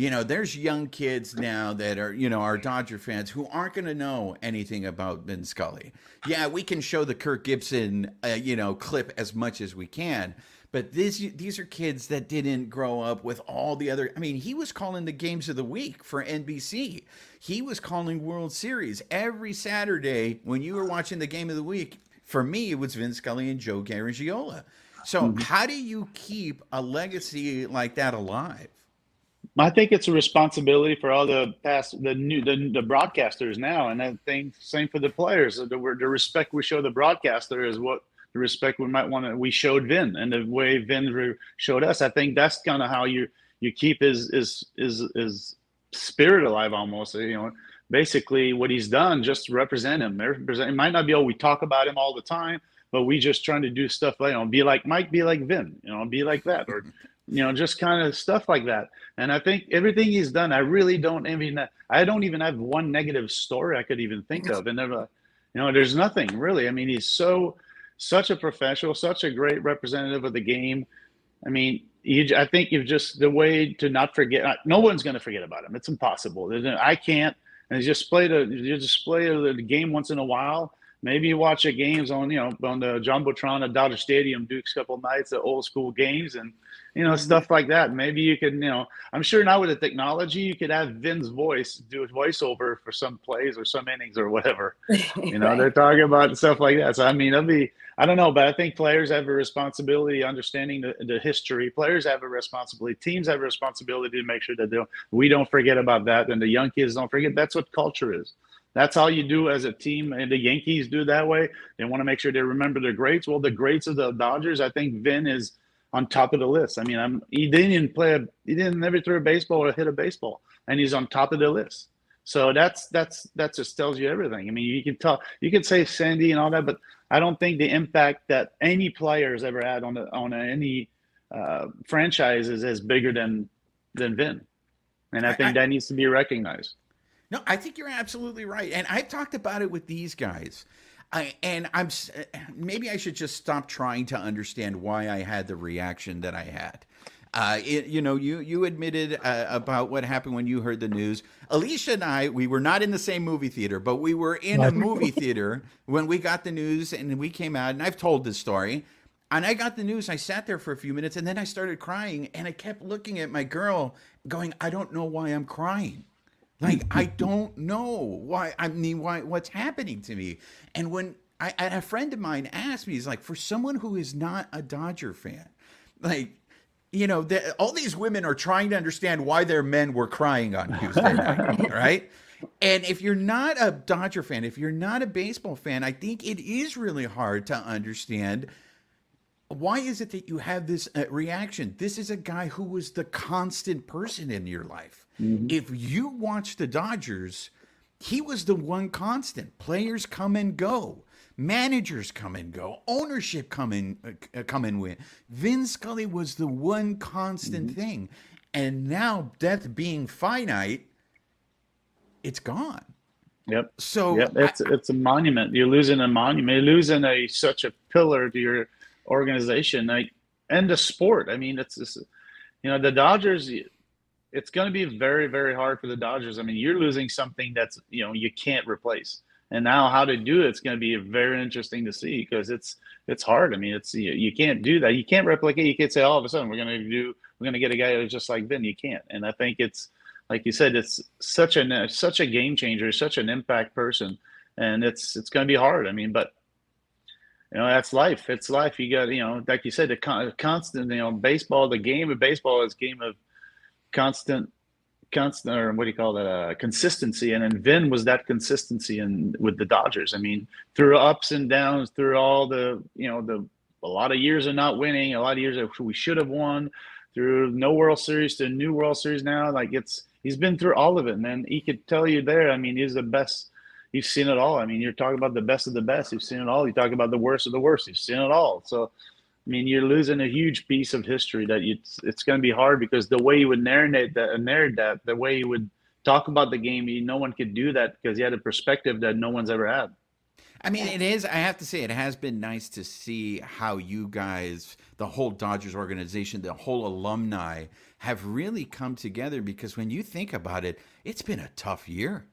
you know, there's young kids now that are, you know, are Dodger fans who aren't going to know anything about Vin Scully. Yeah, we can show the Kirk Gibson, uh, you know, clip as much as we can, but these these are kids that didn't grow up with all the other. I mean, he was calling the games of the week for NBC. He was calling World Series every Saturday when you were watching the game of the week. For me, it was Vin Scully and Joe Garagiola. So, mm-hmm. how do you keep a legacy like that alive? I think it's a responsibility for all the past the new the, the broadcasters now, and I think same for the players. The, the respect we show the broadcaster is what the respect we might want to we showed Vin, and the way Vin showed us. I think that's kind of how you you keep his his his his spirit alive, almost. You know, basically what he's done, just represent him. It might not be oh we talk about him all the time, but we just trying to do stuff like you know be like Mike, be like Vin, you know, be like that, or you know, just kind of stuff like that. And I think everything he's done, I really don't even, I don't even have one negative story I could even think of. And you know, there's nothing really. I mean, he's so, such a professional, such a great representative of the game. I mean, you, I think you've just the way to not forget. Uh, no one's going to forget about him. It's impossible. I can't. And just play the just play the game once in a while. Maybe you watch the games on you know on the jumbotron at Dodger Stadium, Duke's couple nights, the old school games, and you know, stuff mm-hmm. like that. Maybe you can, you know, I'm sure now with the technology, you could have Vin's voice do a voiceover for some plays or some innings or whatever. [laughs] You know, right. they're talking about stuff like that. So I mean, it'll be, I don't know, but I think players have a responsibility understanding the, the history. Players have a responsibility. Teams have a responsibility to make sure that they don't, we don't forget about that, and the young kids don't forget. That's what culture is. That's how you do as a team, and the Yankees do that way. They want to make sure they remember their greats. Well, the greats of the Dodgers, I think Vin is on top of the list. I mean, I'm he didn't even play a he didn't never throw a baseball or hit a baseball, and he's on top of the list. So that's that's that just tells you everything. I mean, you can tell you can say Sandy and all that, but I don't think the impact that any player has ever had on the, on any uh, franchise is as bigger than than Vin, and I think I, that needs to be recognized. No, I think you're absolutely right, and I've talked about it with these guys. I, and I'm maybe I should just stop trying to understand why I had the reaction that I had. Uh, it, you know, you you admitted uh, about what happened when you heard the news. Alicia and I, we were not in the same movie theater, but we were in a movie theater when we got the news, and we came out. And I've told this story. And I got the news. I sat there for a few minutes, and then I started crying. And I kept looking at my girl, going, "I don't know why I'm crying." Like I don't know why. I mean, why? What's happening to me? And when I, a friend of mine asked me, he's like, for someone who is not a Dodger fan, like, you know, the, all these women are trying to understand why their men were crying on Tuesday [laughs] night, right? And if you're not a Dodger fan, if you're not a baseball fan, I think it is really hard to understand why is it that you have this uh, reaction? This is a guy who was the constant person in your life. Mm-hmm. If you watch the Dodgers, he was the one constant. Players come and go, managers come and go, ownership come in, uh, come and win. Vin Scully was the one constant mm-hmm. thing, and now death being finite, it's gone. Yep. So yep. it's I, it's a monument. You're losing a monument. You're losing a such a pillar to your organization, like and the sport. I mean, it's just, you know the Dodgers. It's going to be very very hard for the Dodgers. I mean, you're losing something that's you know you can't replace. And now how to do it's going to be very interesting to see because it's it's hard. I mean, it's you, you can't do that. You can't replicate. You can't say all of a sudden we're going to do we're going to get a guy who's just like Ben. You can't. And I think it's like you said, it's such a such a game changer, such an impact person, and it's it's going to be hard. I mean, but you know that's life. It's life. You got you know, like you said, the con- constant. You know, baseball. The game of baseball is game of constant, constant, or what do you call that? Uh, consistency. And then Vin was that consistency, and with the Dodgers. I mean, through ups and downs, through all the you know the a lot of years of not winning, a lot of years that we should have won, through no World Series to new World Series now. Like it's he's been through all of it, man. He could tell you there. I mean, he's the best. You've seen it all. I mean, you're talking about the best of the best. You've seen it all. You talk about the worst of the worst. You've seen it all. So, I mean, you're losing a huge piece of history that you, it's, it's going to be hard because the way you would narrate that, narrate that, the way you would talk about the game, you, no one could do that because you had a perspective that no one's ever had. I mean, it is. I have to say, it has been nice to see how you guys, the whole Dodgers organization, the whole alumni, have really come together. Because when you think about it, it's been a tough year.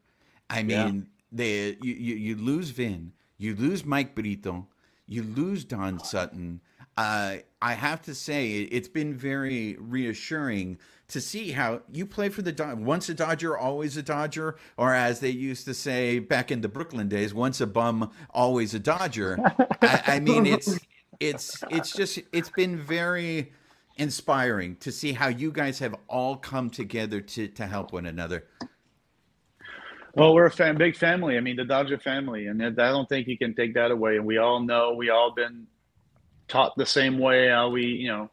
I mean. They you, you, you lose Vin, you lose Mike Brito, you lose Don Sutton. Uh, I have to say, it's been very reassuring to see how you play for the Dodgers. Once a Dodger, always a Dodger, or as they used to say back in the Brooklyn days, once a bum, always a Dodger. I, I mean, it's it's it's just it's been very inspiring to see how you guys have all come together to to help one another. Well, we're a fan, big family. I mean, the Dodger family, and I don't think you can take that away. And we all know we all been taught the same way. How we, you know,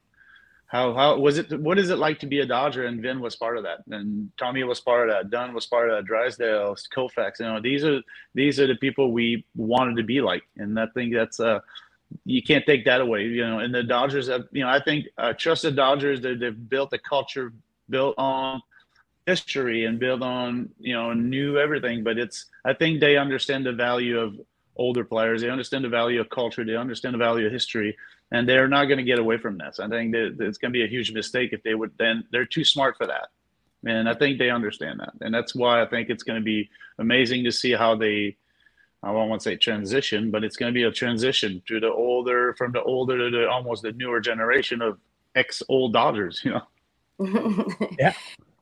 how how was it? What is it like to be a Dodger? And Vin was part of that, and Tommy was part of that. Don was part of that. Drysdale, Koufax. You know, these are these are the people we wanted to be like, and I think that's uh you can't take that away. You know, and the Dodgers have you know I think uh, trust the Dodgers. They, they've built a culture built on history and build on you know new everything. But it's I think they understand the value of older players. They understand the value of culture. They understand the value of history and they're not going to get away from this. I think that it's going to be a huge mistake if they would. Then they're too smart for that, and I think they understand that, and that's why I think it's going to be amazing to see how they. I won't want to say transition, but it's going to be a transition to the older, from the older to the almost the newer generation of ex old Dodgers. You know. [laughs] yeah.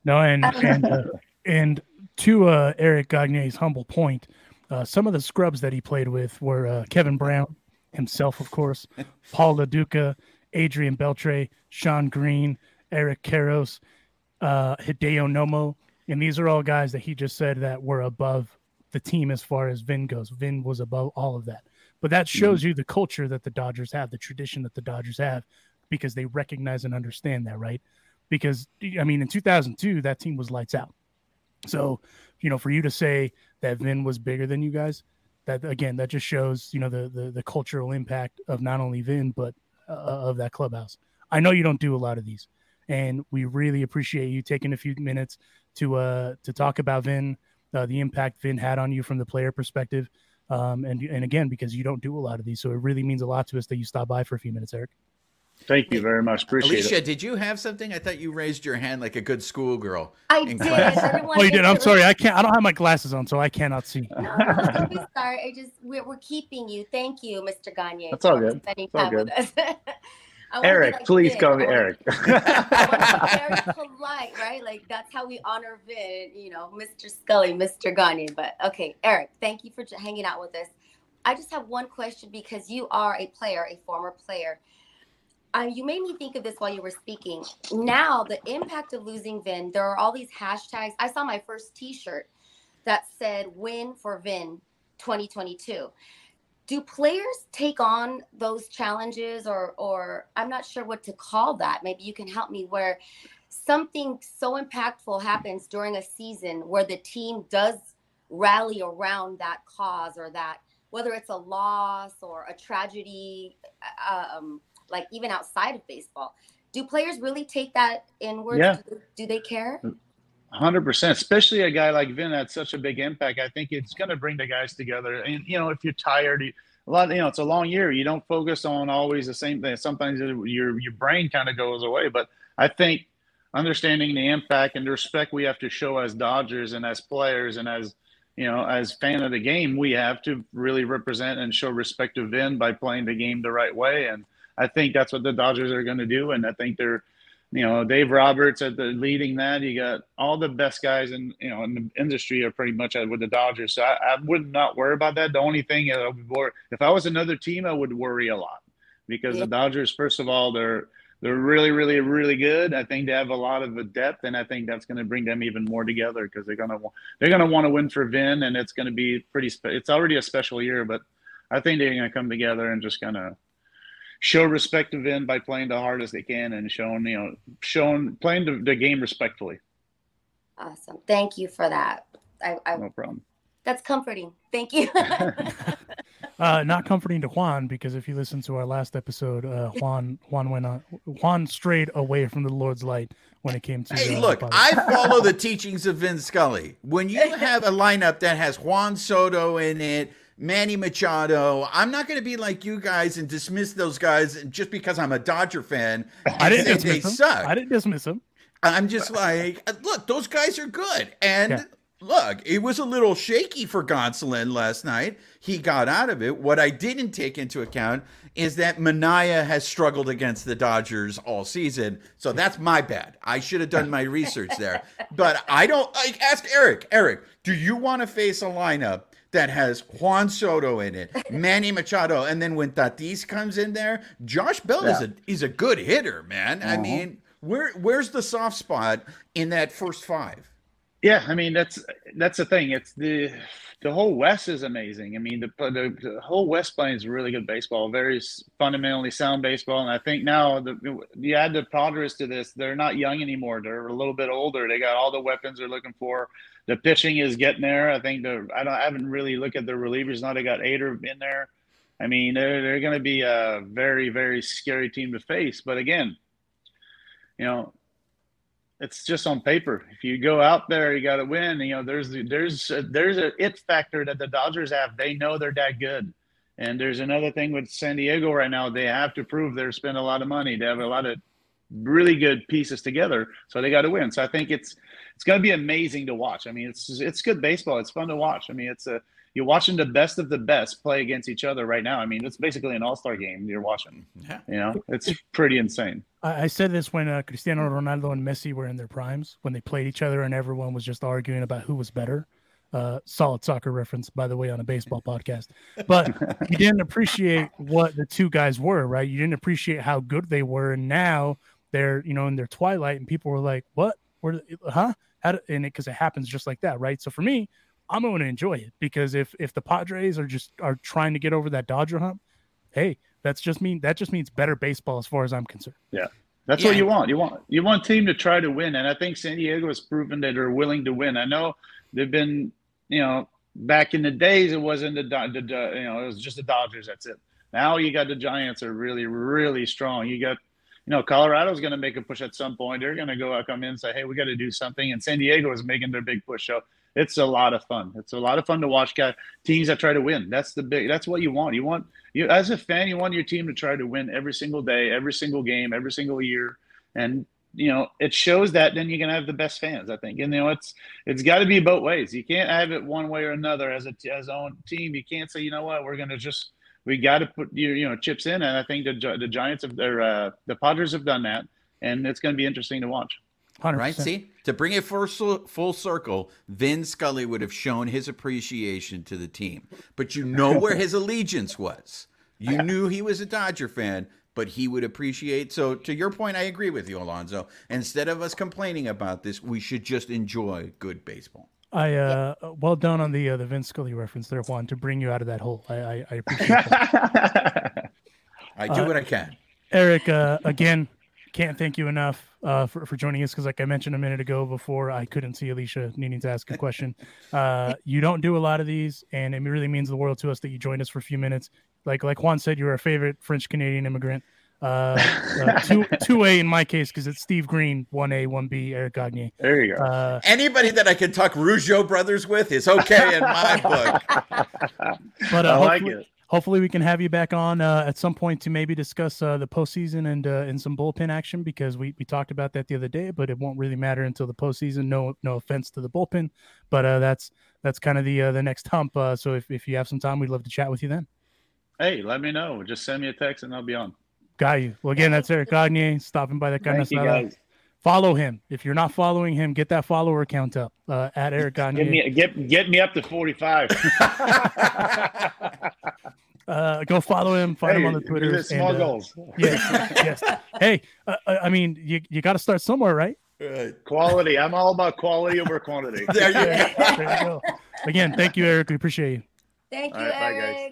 No, and and uh, and to uh, Eric Gagne's humble point, uh, some of the scrubs that he played with were uh, Kevin Brown, himself, of course, [laughs] Paul Lo Duca, Adrian Beltre, Shawn Green, Eric Karros, uh, Hideo Nomo. And these are all guys that he just said that were above the team as far as Vin goes. Vin was above all of that. But that shows mm-hmm. you the culture that the Dodgers have, the tradition that the Dodgers have, because they recognize and understand that, right? Because, I mean, in 2002, that team was lights out. So, you know, for you to say that Vin was bigger than you guys, that again that just shows you know the the, the cultural impact of not only Vin but uh, of that clubhouse. I know you don't do a lot of these, and we really appreciate you taking a few minutes to uh to talk about Vin, uh, the impact Vin had on you from the player perspective, um, and and again because you don't do a lot of these, so it really means a lot to us that you stop by for a few minutes, Eric. Thank you very much. Appreciate Alicia, it. did you have something? I thought you raised your hand like a good schoolgirl. I did. oh, [laughs] you did. I'm sorry. I can't. I don't have my glasses on, so I cannot see. [laughs] No, no, sorry. I just we're, we're keeping you. Thank you, Mr. Gagne. That's all good. Spending all good. [laughs] Eric, like please call me Eric. very polite, right? Like that's how we honor Vin. You know, Mr. Scully, Mr. Gagne. But okay, Eric, thank you for hanging out with us. I just have one question because you are a player, a former player uh, you made me think of this while you were speaking. Now, the impact of losing Vin, there are all these hashtags. I saw my first t shirt that said win for Vin 2022. Do players take on those challenges or or I'm not sure what to call that. Maybe you can help me where something so impactful happens during a season where the team does rally around that cause or that whether it's a loss or a tragedy uh, um, like even outside of baseball do players really take that inward Yeah. do, do they care Hundred percent, especially a guy like Vin had such a big impact. I think it's going to bring the guys together. And you know, if you're tired, you, a lot, you know, it's a long year. You don't focus on always the same thing. Sometimes your your brain kind of goes away. But I think understanding the impact and the respect we have to show as Dodgers and as players and as you know, as fan of the game, we have to really represent and show respect to Vin by playing the game the right way. And I think that's what the Dodgers are going to do. And I think they're you know, Dave Roberts at the leading that. You got all the best guys in you know in the industry are pretty much with the Dodgers. So I, I would not worry about that. The only thing I would worry, if I was another team, I would worry a lot because Yeah. the Dodgers, first of all, they're they're really, really, really good. I think they have a lot of the depth, and I think that's going to bring them even more together because they're gonna they're gonna want to win for Vin, and it's going to be pretty. Spe- it's already a special year, but I think they're going to come together and just kind of show respect to Vin by playing the hardest they can and showing you know showing playing the, the game respectfully. awesome thank you for that I, I No problem. that's comforting thank you [laughs] Uh, not comforting to Juan because if you listen to our last episode, uh, Juan Juan went on Juan strayed away from the Lord's light when it came to. Hey, uh, look, I follow the teachings of Vin Scully. When you have a lineup that has Juan Soto in it, Manny Machado, I'm not going to be like you guys and dismiss those guys just because I'm a Dodger fan. [laughs] I didn't they dismiss him. suck. I didn't dismiss him. I'm just like, look, those guys are good. And Yeah. look, it was a little shaky for Gonsolin last night. He got out of it. What I didn't take into account is that Manaea has struggled against the Dodgers all season. So that's my bad. I should have done my research there. [laughs] But I don't like ask Eric. Eric, do you want to face a lineup that has Juan Soto in it, [laughs] Manny Machado, and then when Tatis comes in there, Josh Bell is a is a good hitter, man. I uh-huh. mean, where where's the soft spot in that first five? Yeah, I mean that's that's the thing. It's the the whole West is amazing. I mean the the, the whole West plays really good baseball, very fundamentally sound baseball. And I think now the you add the Padres to this, they're not young anymore. They're a little bit older. They got all the weapons they're looking for. The pitching is getting there. I think the I don't I haven't really looked at the relievers now. They got Hader in there. I mean they're they're going to be a very very scary team to face. But again, you know it's just on paper. If you go out there, you got to win. You know, there's there's there's a it factor that the Dodgers have. They know they're that good. And there's another thing with San Diego right now. They have to prove they're spending a lot of money. They have a lot of really good pieces together, so they got to win. So I think it's it's going to be amazing to watch. I mean, it's it's good baseball. It's fun to watch. I mean, it's a you're watching the best of the best play against each other right now. I mean, it's basically an all star game you're watching. Yeah. You know, it's pretty insane. I, I said this when uh, Cristiano Ronaldo and Messi were in their primes when they played each other and everyone was just arguing about who was better. Uh, solid soccer reference, by the way, on a baseball [laughs] podcast. But you didn't appreciate what the two guys were, right? You didn't appreciate how good they were, and now they're you know in their twilight, and people were like, "What? Where? Huh?" How do, and it because it happens just like that, right? So for me, I'm going to enjoy it because if if the Padres are just are trying to get over that Dodger hump, hey, that's just mean that just means better baseball as far as I'm concerned. Yeah. That's Yeah. what you want. You want you want a team to try to win, and I think San Diego has proven that they're willing to win. I know they've been, you know, back in the days it wasn't the, Do- the, the you know it was just the Dodgers. That's it. Now you got the Giants are really really strong. You got, you know, Colorado's going to make a push at some point. They're going to go out, come in and say, hey, we got to do something. And San Diego is making their big push. So it's a lot of fun. It's a lot of fun to watch guys, teams that try to win. That's the big. That's what you want. You want you as a fan, you want your team to try to win every single day, every single game, every single year, and you know it shows that. Then you're gonna have the best fans, I think. And you know it's it's got to be both ways. You can't have it one way or another as a as own team. You can't say you know what we're gonna just we got to put your you know chips in. And I think the the Giants have their uh, the Padres have done that, and it's gonna be interesting to watch. 100%. Right? See, to bring it full, full circle, Vin Scully would have shown his appreciation to the team. But you know where his allegiance was. You [laughs] knew he was a Dodger fan, but he would appreciate. So, to your point, I agree with you, Alonso. Instead of us complaining about this, we should just enjoy good baseball. I uh well done on the uh, the Vin Scully reference there, Juan, to bring you out of that hole. I I, I appreciate that. [laughs] I do Uh, what I can. Eric, uh, again, can't thank you enough uh, for, for joining us because, like I mentioned a minute ago before, I couldn't see Alicia needing to ask a question. Uh, you don't do a lot of these, and it really means the world to us that you joined us for a few minutes. Like like Juan said, you're our favorite French Canadian immigrant. Uh, uh, [laughs] two two A in my case because it's Steve Green, one A, one B, Eric Gagne. There you go. Uh, Anybody that I can talk Rougeau brothers with is okay in my [laughs] book. but uh, I like hopefully, it. hopefully we can have you back on uh, at some point to maybe discuss uh, the postseason and uh, and some bullpen action because we, we talked about that the other day, but it won't really matter until the postseason. No no offense to the bullpen, but uh, that's that's kind of the uh, the next hump. Uh, so if, if you have some time, we'd love to chat with you then. Hey, let me know. Just send me a text and I'll be on. Got you. Well, again, that's Eric Gagne stopping by the Carne Thank you, Asada. Follow him. If you're not following him, get that follower count up uh, at Eric Get Gagne. me get get me up to forty five. [laughs] Uh, go follow him. Find him on the Twitter. Small goals. yes, yes. Hey, uh, uh, I mean, you, you got to start somewhere, right? Right. Quality. I'm all about quality over quantity. [laughs] There you go. There you go. Again, thank you, Eric. We appreciate you. Thank you, All right, bye, guys.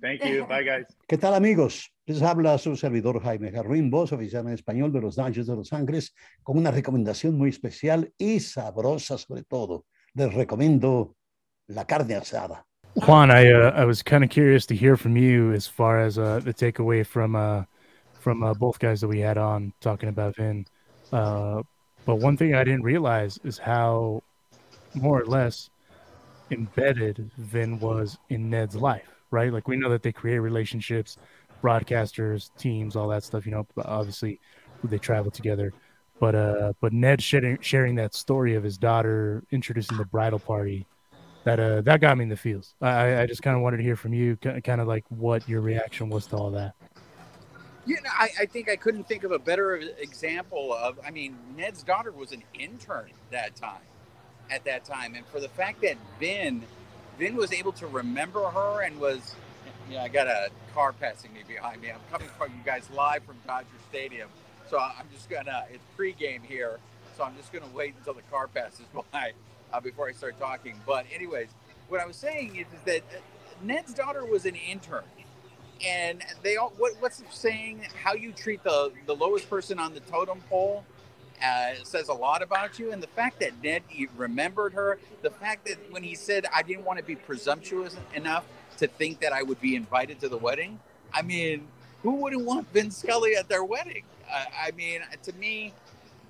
Thank you. Bye guys. ¿Qué tal amigos? Les habla su servidor Jaime Jarrín, voz oficial en español de los Dodgers de Los Ángeles, con una recomendación muy especial y sabrosa sobre todo. Les recomiendo la carne asada. Juan, I uh, I was kind of curious to hear from you as far as uh, the takeaway from uh, from uh, both guys that we had on talking about Vin. Uh, but one thing I didn't realize is how more or less embedded Vin was in Ned's life, right? Like we know that they create relationships, broadcasters, teams, all that stuff. You know, obviously they travel together. But uh, but Ned sharing sharing that story of his daughter introducing the bridal party that uh that got me in the feels. I I- just kind of wanted to hear from you, kind of like what your reaction was to all that. You know, I, I think I couldn't think of a better example of. I mean, Ned's daughter was an intern that time, at that time, and for the fact that Vin, Vin was able to remember her and was, yeah, I got a car passing me behind me. I'm coming from you guys live from Dodger Stadium, so I'm just gonna. It's pregame here, so I'm just gonna wait until the car passes [laughs] by uh, before I start talking. But anyways, what I was saying is, is that uh, Ned's daughter was an intern and they all what, what's the saying how you treat the the lowest person on the totem pole uh, says a lot about you and the fact that ned remembered her the fact that when he said i didn't want to be presumptuous enough to think that i would be invited to the wedding i mean who wouldn't want vin scully at their wedding uh, i mean to me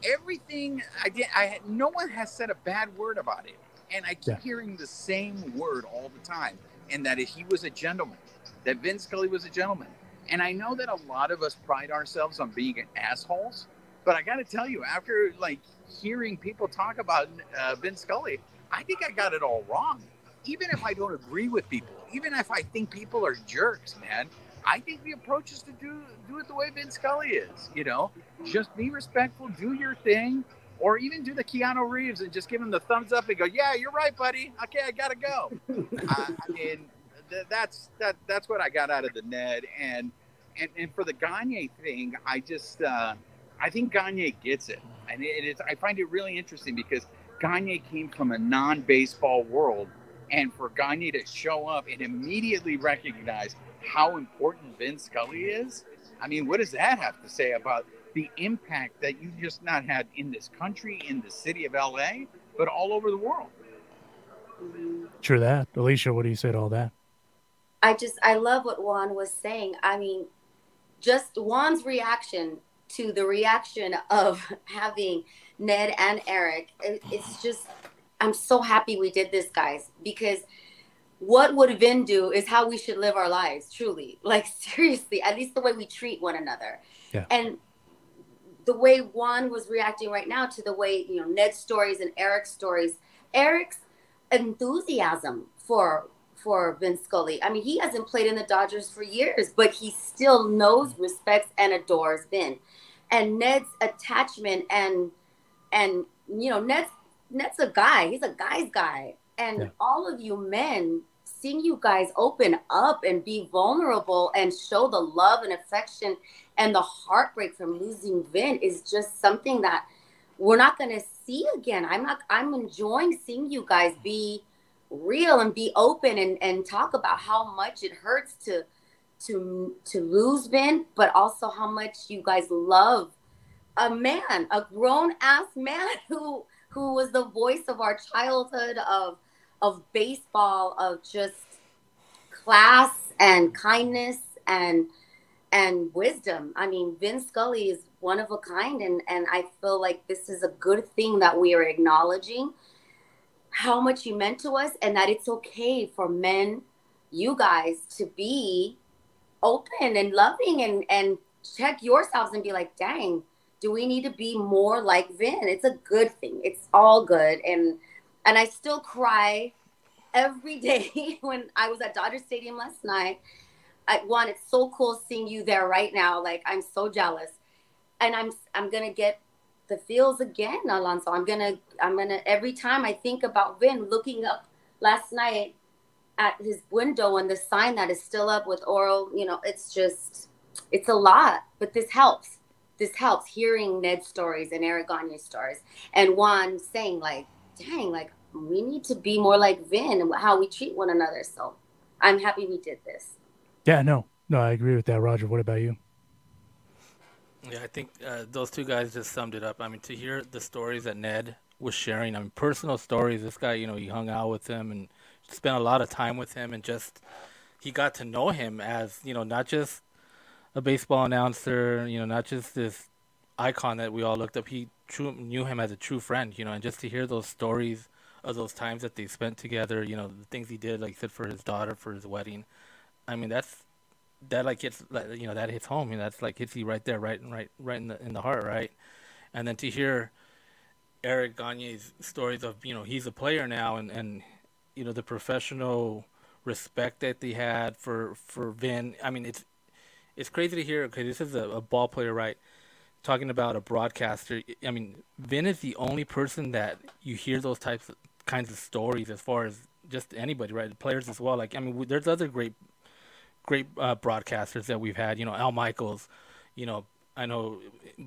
everything i did i had no one has said a bad word about it and i keep Yeah. hearing the same word all the time and that he was a gentleman that Vin Scully was a gentleman. And I know that a lot of us pride ourselves on being assholes, but I got to tell you, after like hearing people talk about uh, Vin Scully, I think I got it all wrong. Even if I don't agree with people, even if I think people are jerks, man, I think the approach is to do do it the way Vin Scully is. You know, just be respectful, do your thing, or even do the Keanu Reeves and just give him the thumbs up and go, "Yeah, you're right, buddy. Okay, I gotta go." [laughs] I, I mean, th- that's that that's what I got out of the Ned and and and for the Gagne thing, I just uh, I think Gagne gets it, and it is I find it really interesting because Gagne came from a non-baseball world, and for Gagne to show up and immediately recognize how important Vin Scully is, I mean, what does that have to say about the impact that you just not had in this country, in the city of LA, but all over the world? Sure that. Alicia, what do you say to all that? I just I love what Juan was saying. I mean, just Juan's reaction to the reaction of [laughs] having Ned and Eric. it- It's just I'm so happy we did this, guys, because what would Vin do is how we should live our lives, truly. [laughs] Like seriously, at least the way we treat one another. Yeah. And the way Juan was reacting right now to the way, you know, Ned's stories and Eric's stories, Eric's enthusiasm for for Vin Scully. I mean, he hasn't played in the Dodgers for years, but he still knows, respects, and adores Vin. And Ned's attachment and and you know, Ned's Ned's a guy. He's a guy's guy. And Yeah. all of you men, seeing you guys open up and be vulnerable and show the love and affection and the heartbreak from losing Vin is just something that we're not gonna see again. I'm not. I'm enjoying seeing you guys be real and be open and and talk about how much it hurts to to to lose Vin, but also how much you guys love a man, a grown ass man [laughs] who who was the voice of our childhood of of baseball, of just class and kindness and and wisdom. I mean, Vin Scully is one of a kind, and and I feel like this is a good thing that we are acknowledging how much he meant to us, and that it's okay for men, you guys, to be open and loving and and check yourselves and be like, dang, do we need to be more like Vin? It's a good thing. It's all good, and and I still cry every [laughs] day when I was at Dodger Stadium last night. I, one, it's so cool seeing you there right now. Like I'm so jealous, and I'm I'm gonna get the feels again, Alonso. I'm gonna I'm gonna every time I think about Vin, looking up last night at his window and the sign that is still up with oral. You know, it's just it's a lot, but this helps. This helps hearing Ned's stories and Eric Gagne's stories, and Juan saying like, "Dang, like we need to be more like Vin and how we treat one another." So I'm happy we did this. Yeah, no, no, I agree with that, Roger. What about you? Yeah, I think uh, those two guys just summed it up. I mean, to hear the stories that Ned was sharing, I mean, personal stories. This guy, you know, he hung out with him and spent a lot of time with him, and just he got to know him as, you know, not just a baseball announcer, you know, not just this icon that we all looked up. He true, knew him as a true friend, you know, and just to hear those stories of those times that they spent together, you know, the things he did, like he said, for his daughter, for his wedding. I mean, that's that like hits you know that hits home. You know, that's like hits you right there, right, right, right in the in the heart, right. And then to hear Eric Gagne's stories of you know he's a player now, and and you know the professional respect that they had for for Vin. I mean, it's it's crazy to hear because this is a, a ball player, right? Talking about a broadcaster. I mean, Vin is the only person that you hear those types of kinds of stories as far as just anybody, right? Players as well. Like, I mean, there's other great great uh, broadcasters that we've had. You know, Al Michaels. You know, I know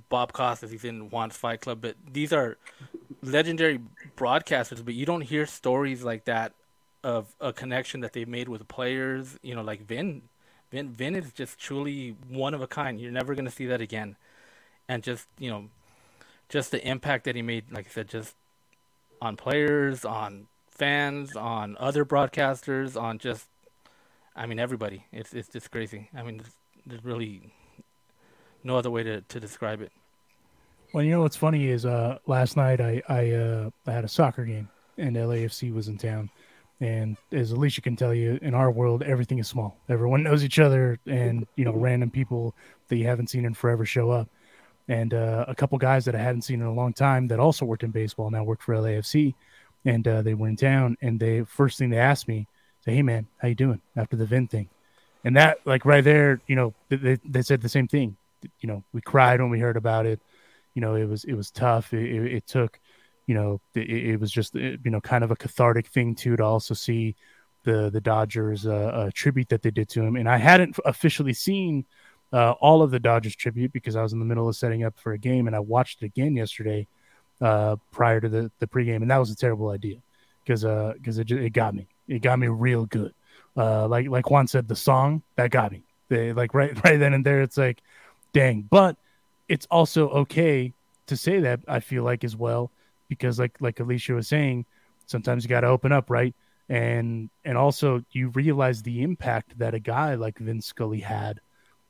Bob Costas. He's in Juan's Fight Club, but these are legendary broadcasters. But you don't hear stories like that of a connection that they've made with players. You know, like Vin. Vin, Vin is just truly one of a kind. You're never gonna see that again. And just you know, just the impact that he made, like I said, just on players, on fans, on other broadcasters, on just I mean, everybody. It's it's just crazy. I mean, there's, there's really no other way to, to describe it. Well, you know what's funny is uh, last night I I, uh, I had a soccer game and LAFC was in town, and as Alicia can tell you, in our world everything is small. Everyone knows each other, and you know random people that you haven't seen in forever show up. And uh, a couple guys that I hadn't seen in a long time that also worked in baseball now work for LAFC, and uh, they were in town. And they first thing they asked me say, "Hey man, how you doing?" After the Vin thing, and that like right there, you know, they, they said the same thing. You know, we cried when we heard about it. You know, it was it was tough. It, it, it took, you know, it, it was just you know kind of a cathartic thing too to also see the the Dodgers uh, uh, tribute that they did to him. And I hadn't officially seen uh, all of the Dodgers tribute because I was in the middle of setting up for a game, and I watched it again yesterday uh, prior to the the pregame, and that was a terrible idea because because uh, it it got me it got me real good. Uh, like like Juan said, the song that got me. They, like right [laughs] right then and there, it's like, dang. But it's also okay to say that. I feel like as well because like like Alicia was saying, sometimes you got to open up, right? And and also you realize the impact that a guy like Vin Scully had,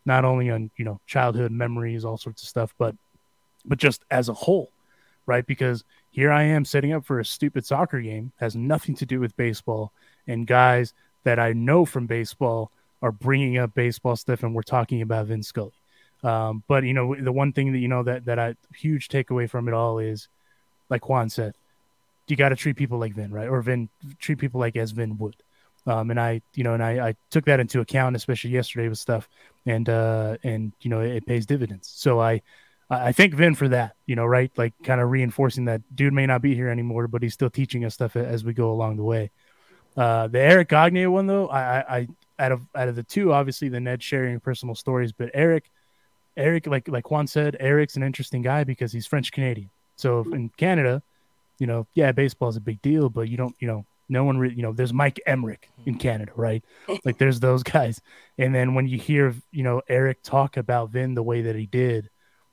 not only on you know childhood memories, all sorts of stuff, but but just as a whole, right? Because here I am setting up for a stupid soccer game, has nothing to do with baseball, and guys that I know from baseball are bringing up baseball stuff, and we're talking about Vin Scully. Um, but you know, the one thing that you know that that I huge takeaway from it all is, like Juan said, you got to treat people like Vin, right? Or Vin treat people like as Vin would. Um, and I, you know, and I, I took that into account, especially yesterday with stuff, and uh, and you know, it, it pays dividends. So I, I thank Vin for that, you know, right? Like kind of reinforcing that dude may not be here anymore, but he's still teaching us stuff as we go along the way. Uh, the Eric Gagne one though, I, I, out of out of the two, obviously the Ned sharing personal stories, but Eric, Eric, like like Juan said, Eric's an interesting guy because he's French Canadian. So in Canada, you know, yeah, baseball is a big deal, but you don't, you know, no one really, you know, there's Mike Emrick in Canada, right? [laughs] like there's those guys. And then when you hear, you know, Eric talk about Vin the way that he did,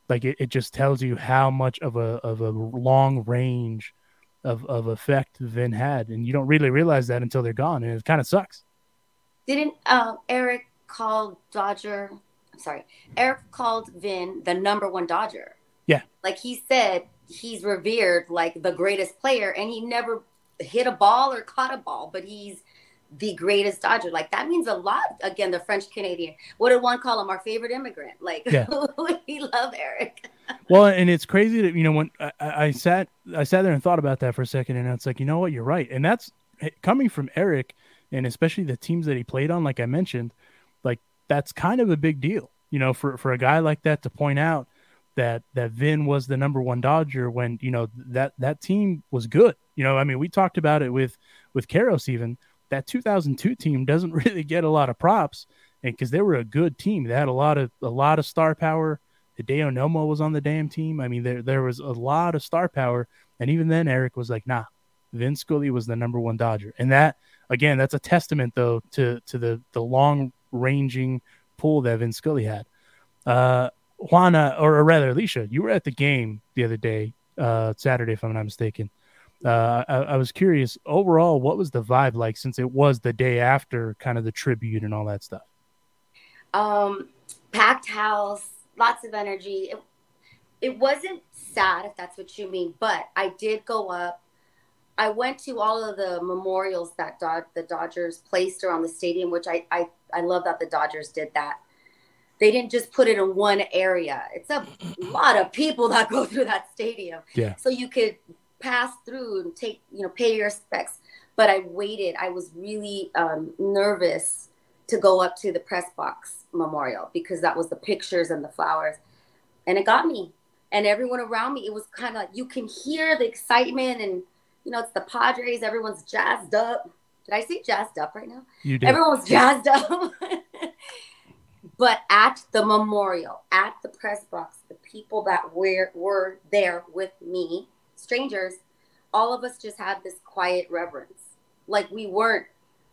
like it, it just tells you how much of a of a long range of of effect Vin had, and you don't really realize that until they're gone, and it kind of sucks. Didn't uh, Eric call Dodger? I'm sorry, Eric called Vin the number one Dodger. Yeah, like he said, he's revered like the greatest player, and he never hit a ball or caught a ball, but he's the greatest Dodger. Like that means a lot. Again, the French Canadian. What did one call him? Our favorite immigrant. Like Yeah. [laughs] we love Eric. [laughs] well, and it's crazy that you know when I, I I sat I sat there and thought about that for a second, and it's like you know what, you're right, and that's eh, coming from Eric, and especially the teams that he played on, like I mentioned, like that's kind of a big deal, you know, for for a guy like that to point out that that Vin was the number one Dodger when you know that that team was good. You know, I mean, we talked about it with with Karros even that 2002 team doesn't [laughs] really get a lot of props, and because they were a good team, they had a lot of a lot of star power. Hideo Nomo was on the damn team. I mean, there there was a lot of star power, and even then, Eric was like, "Nah, Vin Scully was the number one Dodger," and that again, that's a testament though to to the the long ranging pull that Vin Scully had. Uh, Juana, or, or rather, Alicia, you were at the game the other day, uh, Saturday, if I'm not mistaken. Uh, I, I was curious overall, what was the vibe like since it was the day after kind of the tribute and all that stuff? Um, packed house, lots of energy. It, it wasn't sad, if that's what you mean, but I did go up. I went to all of the memorials that Dod- the Dodgers placed around the stadium, which I, I, I love that the Dodgers did that. They didn't just put it in one area. It's a lot of people that go through that stadium. Yeah. So you could pass through and take, you know, pay your respects. But I waited. I was really um, nervous to go up to the press box memorial because that was the pictures and the flowers. And it got me. And everyone around me, it was kind of like you can hear the excitement and, you know, it's the Padres. Everyone's jazzed up. Did I say jazzed up right now? You did. Everyone was jazzed up. [laughs] but at the memorial, at the press box, the people that were, were there with me, strangers, all of us just had this quiet reverence. Like we weren't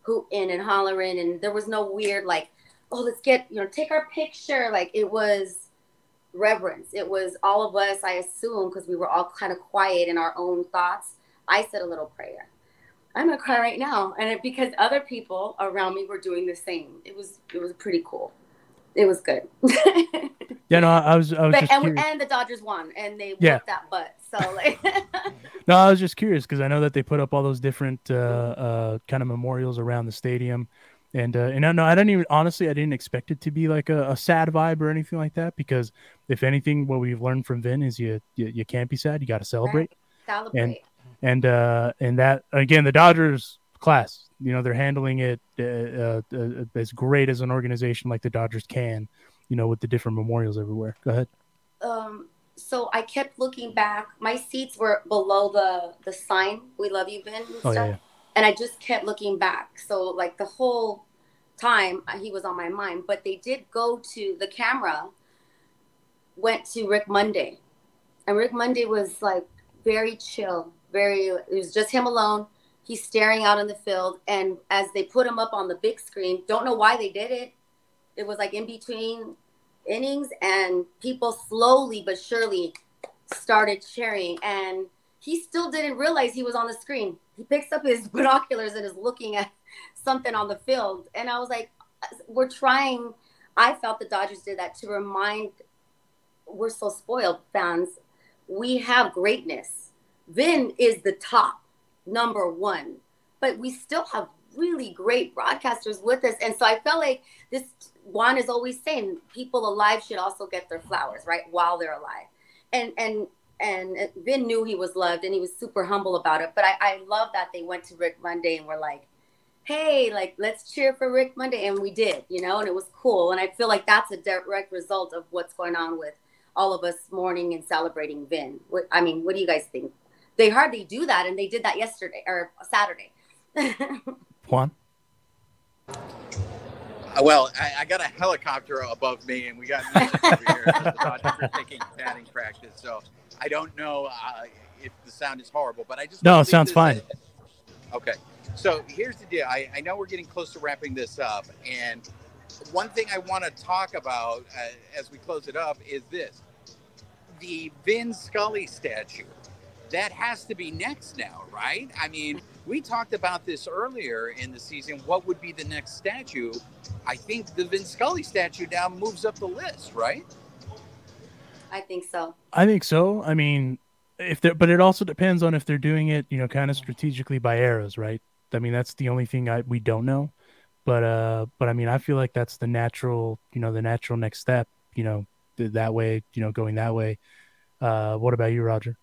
hooting and hollering, and there was no weird, like, oh, let's get, you know, take our picture. Like it was reverence. It was all of us, I assume, because we were all kind of quiet in our own thoughts. I said a little prayer. I'm gonna cry right now, and it, because other people around me were doing the same. It was it was pretty cool. It was good. [laughs] Yeah, no, I, was I was but, just and, and the Dodgers won, and they Yeah. that butt. So like, [laughs] No, I was just curious because I know that they put up all those different uh, uh, kind of memorials around the stadium, and uh, and I know I didn't even honestly I didn't expect it to be like a, a sad vibe or anything like that because if anything, what we've learned from Vin is you you, you can't be sad, you got to celebrate, celebrate. and and uh, and that again the Dodgers class, you know they're handling it uh, uh, uh, as great as an organization like the Dodgers can, you know with the different memorials everywhere. Go ahead. um, so I kept looking back. My seats were below the the sign. We love you, Vin. And, Oh, yeah, stuff. yeah. and I just kept looking back. So like the whole time uh, he was on my mind. But they did go to the camera. Went to Rick Monday, and Rick Monday was like very chill. Very. It was just him alone. He's staring out in the field, and as they put him up on the big screen, don't know why they did it. It was like in between innings and people slowly but surely started cheering and he still didn't realize he was on the screen. He picks up his [laughs] binoculars and is looking at something on the field and i was like we're trying i felt the dodgers did that to remind we're so spoiled fans we have greatness. Vin is the top number one but we still have really great broadcasters with us and so i felt like this Juan is always saying people alive should also get their flowers, right, while they're alive. And and and Vin knew he was loved and he was super humble about it. But I, I love that they went to Rick Monday and were like, hey, like let's cheer for Rick Monday. And we did, you know, and it was cool. And I feel like that's a direct result of what's going on with all of us mourning and celebrating Vin. What I mean, what do you guys think? They hardly do that, and they did that yesterday or Saturday. [laughs] Juan. Uh, Well, I, I got a helicopter above me, and we got music over here. The Dodgers are taking batting practice, so I don't know. Uh, if the sound is horrible, but I just No, it sounds fine. this. Okay, so here's the deal. I, I know we're getting close to wrapping this up, and one thing I want to talk about uh, as we close it up is this: the Vin Scully statue. That has to be next now, right? I mean, we talked about this earlier in the season. What would be the next statue? I think the Vin Scully statue now moves up the list, right? I think so. I think so. I mean, if they're, but it also depends on if they're doing it, you know, kind of strategically by eras, right? I mean, that's the only thing I we don't know. But uh, but I mean, I feel like that's the natural, you know, the natural next step. You know, th- that way, you know, going that way. Uh, what about you, Roger?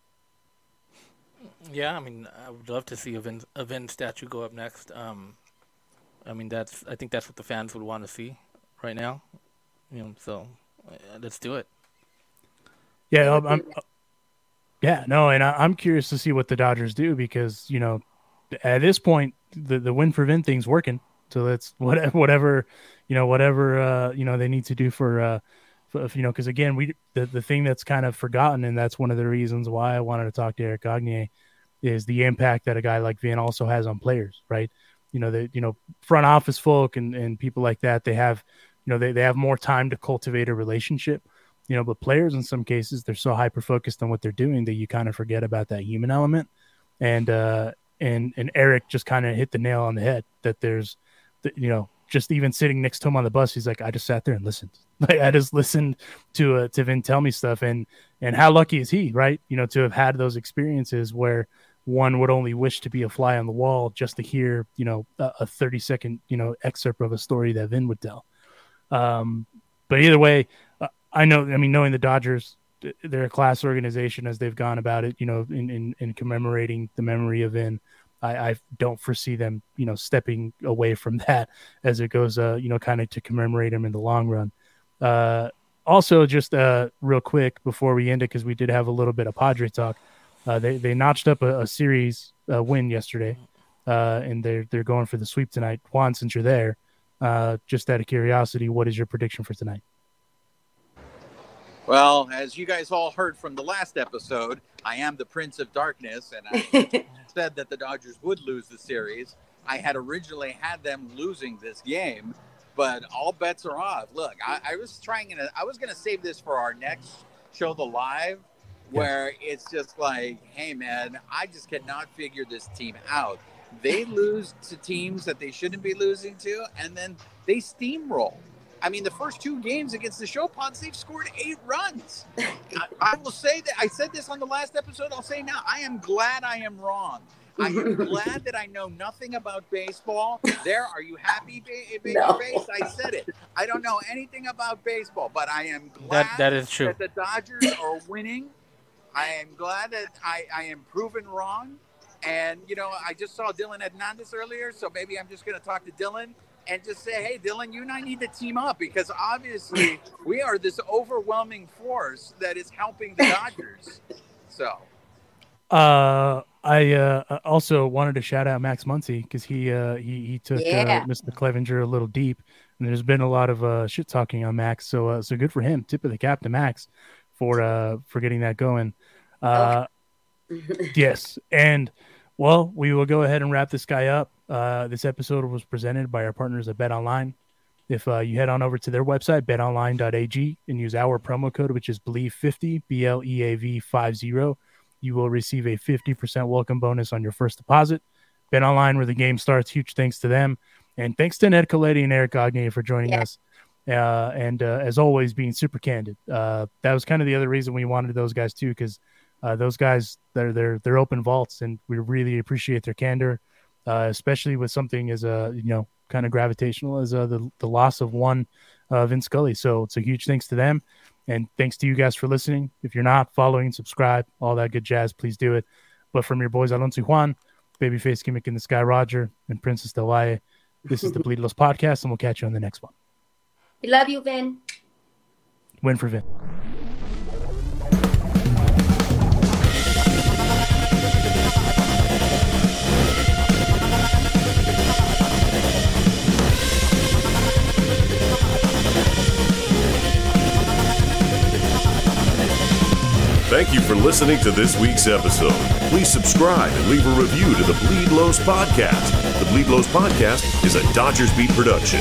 Yeah, I mean, I would love to see a Vin, a Vin statue go up next. Um, I mean, that's I think that's what the fans would want to see right now. You know, so uh, let's do it. Yeah, I'm, I'm- yeah, no, and I, I'm curious to see what the Dodgers do because you know, at this point, the the win for Vin thing's working. So that's [laughs] whatever, whatever, you know, whatever uh, you know they need to do for, uh, you know, because again, we the the thing that's kind of forgotten, and that's one of the reasons why I wanted to talk to Éric Gagné, is the impact that a guy like Vin also has on players, right? You know, that you know front office folk and and people like that, they have, you know, they they have more time to cultivate a relationship you know but players in some cases they're so hyper focused on what they're doing that you kind of forget about that human element and uh and and eric just kind of hit the nail on the head that there's you know just even sitting next to him on the bus he's like i just sat there and listened [laughs] like i just listened to uh, to vin tell me stuff and and how lucky is he right you know to have had those experiences where one would only wish to be a fly on the wall just to hear you know a, a 30 second you know excerpt of a story that vin would tell um but either way uh, I know. I mean, knowing the Dodgers, they're a class organization as they've gone about it. You know, in in, in commemorating the memory of Vin. I, I don't foresee them, you know, stepping away from [laughs] that as it goes, uh, you know, kind of to commemorate him in the long run. Uh, also, just uh, real quick before we end it, because we did have a little bit of Padre talk. Uh, they they notched up a, a series uh, win yesterday, uh, and they're they're going for the sweep tonight. Juan, since you're there, uh, just out of curiosity, what is your prediction for tonight? Well, as you guys all heard from the last episode, I am the Prince of Darkness, and I [laughs] said that the Dodgers would lose the series. I had originally had them losing this game, but all bets are off. Look, I, I was trying to, I was going to save this for our next show, the live, where it's just like, hey man, I just cannot figure this team out. They lose to teams that they shouldn't be losing to, and then they steamroll. I mean, the first two games against the Show Pods, they've scored eight runs. [laughs] I, I will say that I said this on the last episode. I'll say now, I am glad I am wrong. I am [laughs] glad that I know nothing about baseball. There, are you happy, ba- eh, baby No. Eh, face? I said it. I don't know anything about baseball, but I am glad That that is true. that the Dodgers are winning. I am glad that I, I am proven wrong. And, you know, I just saw Dylan Hernandez earlier, so maybe I'm just going to talk to Dylan and just say, hey, Dylan, you and I need to team up because obviously [laughs] we are this overwhelming force that is helping the Dodgers. So, Uh, I uh, also wanted to shout out Max Muncy because he uh, he he took Yeah. uh, Mr. Clevinger a little deep, and there's been a lot of uh, shit talking on Max. So uh, so good for him. Tip of the cap to Max for uh for getting that going. Uh, yes, and well, we will go ahead and wrap this guy up. Uh, this episode was presented by our partners at Bet Online. If uh, you head on over to their website, betonline.ag, and use our promo code, which is BLEAV50, B L E A V 50, you will receive a 50% welcome bonus on your first deposit. Bet Online, where the game starts. Huge thanks to them. And thanks to Ned Colletti and Éric Gagné for joining Yeah. us. Uh, and uh, as always, being super candid. Uh, that was kind of the other reason we wanted those guys too, because uh, those guys they're they're they're open vaults, and we really appreciate their candor, uh, especially with something as a you know kind of gravitational as uh, the the loss of one uh, Vin Scully. So it's a huge thanks to them, and thanks to you guys for listening. If you're not following, subscribe, all that good jazz, please do it. But from your boys Alonso Juan, Babyface Gimmick in the Sky Roger, and Princess Del Valle, this is the [laughs] Bleedless podcast, and we'll catch you on the next one. We love you, Vin. Win for Vin. Thank you for listening to this week's episode. Please subscribe and leave a review to the Bleed Los Podcast. The Bleed Los Podcast is a Dodgers Beat production.